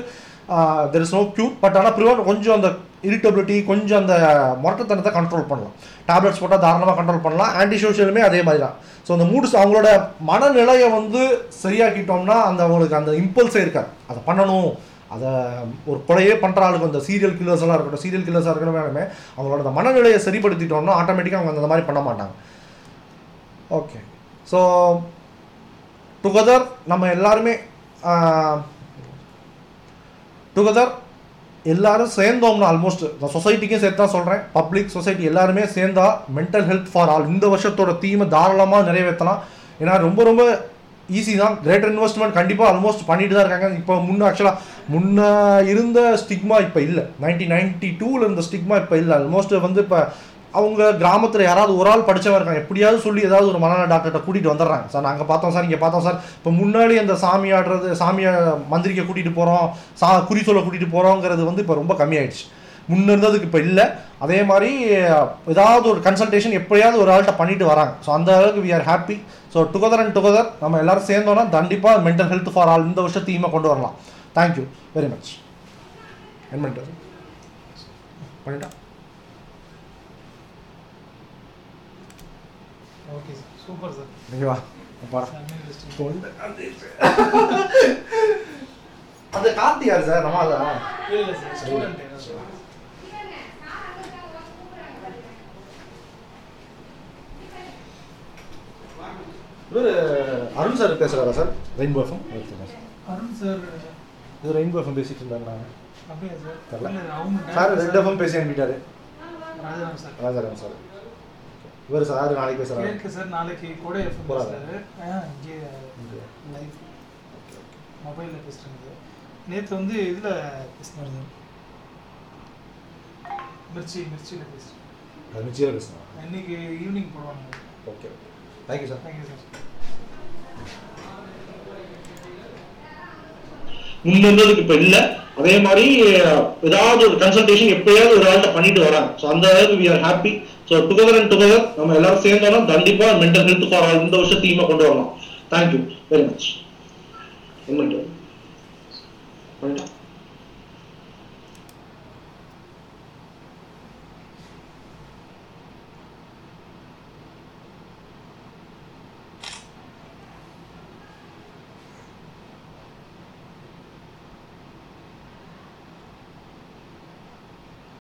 there is no cure but ஆனால் ப்ரிவென்ட் கொஞ்சம் அந்த இரிட்டபிலிட்டி கொஞ்சம் அந்த முரட்டத்தனத்தை கண்ட்ரோல் பண்ணலாம். டேப்லெட்ஸ் போட்டால் தாராளமாக கண்ட்ரோல் பண்ணலாம். ஆன்டி சோஷியலுமே அதே மாதிரி தான் ஸோ அந்த மூட்ஸ் அவங்களோட மனநிலையை வந்து சரியாக்கிட்டோம்னா அந்த அவங்களுக்கு அந்த இம்பல்ஸே இருக்காது. அதை பண்ணணும். அதை ஒரு கொலையே பண்ணுற ஆளுக்கு அந்த சீரியல் கில்லர்ஸ் எல்லாம் இருக்கட்டும் சீரியல் கில்லர்ஸாக இருக்கணும் வேணுமே அவங்களோட அந்த மனநிலையை சரிப்படுத்திட்டோம்னா ஆட்டோமேட்டிக்காக அவங்க அந்த மாதிரி பண்ண மாட்டாங்க. ஓகே ஸோ டுகெதர் நம்ம எல்லாருமே டுகெதர் எல்லாரும் சேர்ந்தோம்னா ஆல்மோஸ்ட் நான் சொசைட்டிக்கும் சேர்த்து தான் சொல்கிறேன் பப்ளிக் சொசைட்டி எல்லாருமே சேர்ந்தா மென்டல் ஹெல்த் ஃபார் ஆல் இந்த வருஷத்தோட தீமை தாராளமாக நிறைவேற்றலாம் ஏன்னா ரொம்ப ரொம்ப ஈஸி தான். கிரேட்டர் இன்வெஸ்ட்மெண்ட் கண்டிப்பாக ஆல்மோஸ்ட் பண்ணிட்டு தான் இருக்காங்க. இப்போ முன்ன ஆக்சுவலாக முன்ன இருந்த ஸ்டிக்மா இப்போ இல்லை. நைன்டீன் நைன்டி டூவில் இருந்த ஸ்டிக்மா இப்போ இல்லை. ஆல்மோஸ்ட் வந்து இப்போ அவங்க கிராமத்தில் யாராவது ஒரு ஆள் படிச்சவங்க இருக்காங்க எப்படியாவது சொல்லி ஏதாவது ஒரு மனநல டாக்டர்கிட்ட கூட்டிகிட்டு வந்துடுறாங்க. சார் நாங்கள் பார்த்தோம் சார் இங்கே பார்த்தோம் சார். இப்போ முன்னாடி அந்த சாமி ஆடுறது சாமியை மந்திரிக்க கூட்டிகிட்டு போகிறோம் சா குறி சொல்ல கூட்டிகிட்டு போகிறோங்கிறது வந்து இப்போ ரொம்ப கம்மியாயிடுச்சு. முன்ன இருந்ததுக்கு இப்போ இல்லை. அதே மாதிரி ஏதாவது ஒரு கன்சல்டேஷன் எப்படியாவது ஒரு ஆள்கிட்ட பண்ணிட்டு வராங்க. ஸோ அந்த அளவுக்கு we are happy so together and together நம்ம எல்லாரும் சேர்ந்தோம்னா கண்டிப்பாக மென்டல் ஹெல்த் ஃபார் ஆல் இந்த வருஷம் தீமை கொண்டு வரலாம். தேங்க்யூ வெரி மச் என்ன பண்ணிட்டு பண்ணிட்டா ஓகே சார் சூப்பர் சார் நீங்கள் வா பாரு செம்ம interesting. தொண்டை அந்த கார்த்தி யார் சார் நம்ம அதான் இல்ல சார் ஸ்டூடெண்ட் என்ன சார் இவர் Arun sir பேசுகிறாரா sir? Rainbow FM Arun sir இது ரெயின்போ எஃப்எம் பேசிட்டு இருந்தாங்க நாங்கள் அப்படியா சார்? ரெட் எஃப்எம் பேசி அனுப்பிட்டாரு. ராஜாராம் சார். ராஜாராம் சார். இவர் சார் நாளைக்கு பேசுகிறாரு கேட்க சார் நாளைக்கு கூட எஃப்எம் ஆ இங்கே லைவ் மொபைலில் பேசுகிறாங்க நேற்று வந்து இதில் பேசினார் மிர்ச்சி மிர்ச்சியில் பேசுகிறேன் நிச்சயம் பேசுகிறேன் இன்னைக்கு ஈவினிங் போடுவாங்க. Okay. Thank you sir thank you sir முன்ன இருந்ததுக்கு இப்போ இல்லை. அதே மாதிரி ஏதாவது ஒரு கன்சல்டேஷன் எப்பயாவது ஒரு ஆள்கிட்ட பண்ணிட்டு வராங்க. ஸோ அந்த அளவுக்கு we are happy so together and together நம்ம எல்லாரும் சேர்ந்தோம்னா கண்டிப்பாக மென்டல் ஹெல்த் ஃபார் ஆல் இந்த வருஷம் தீமை கொண்டு வரலாம். தேங்க்யூ வெரி மச் என்ன பண்ணிட்டு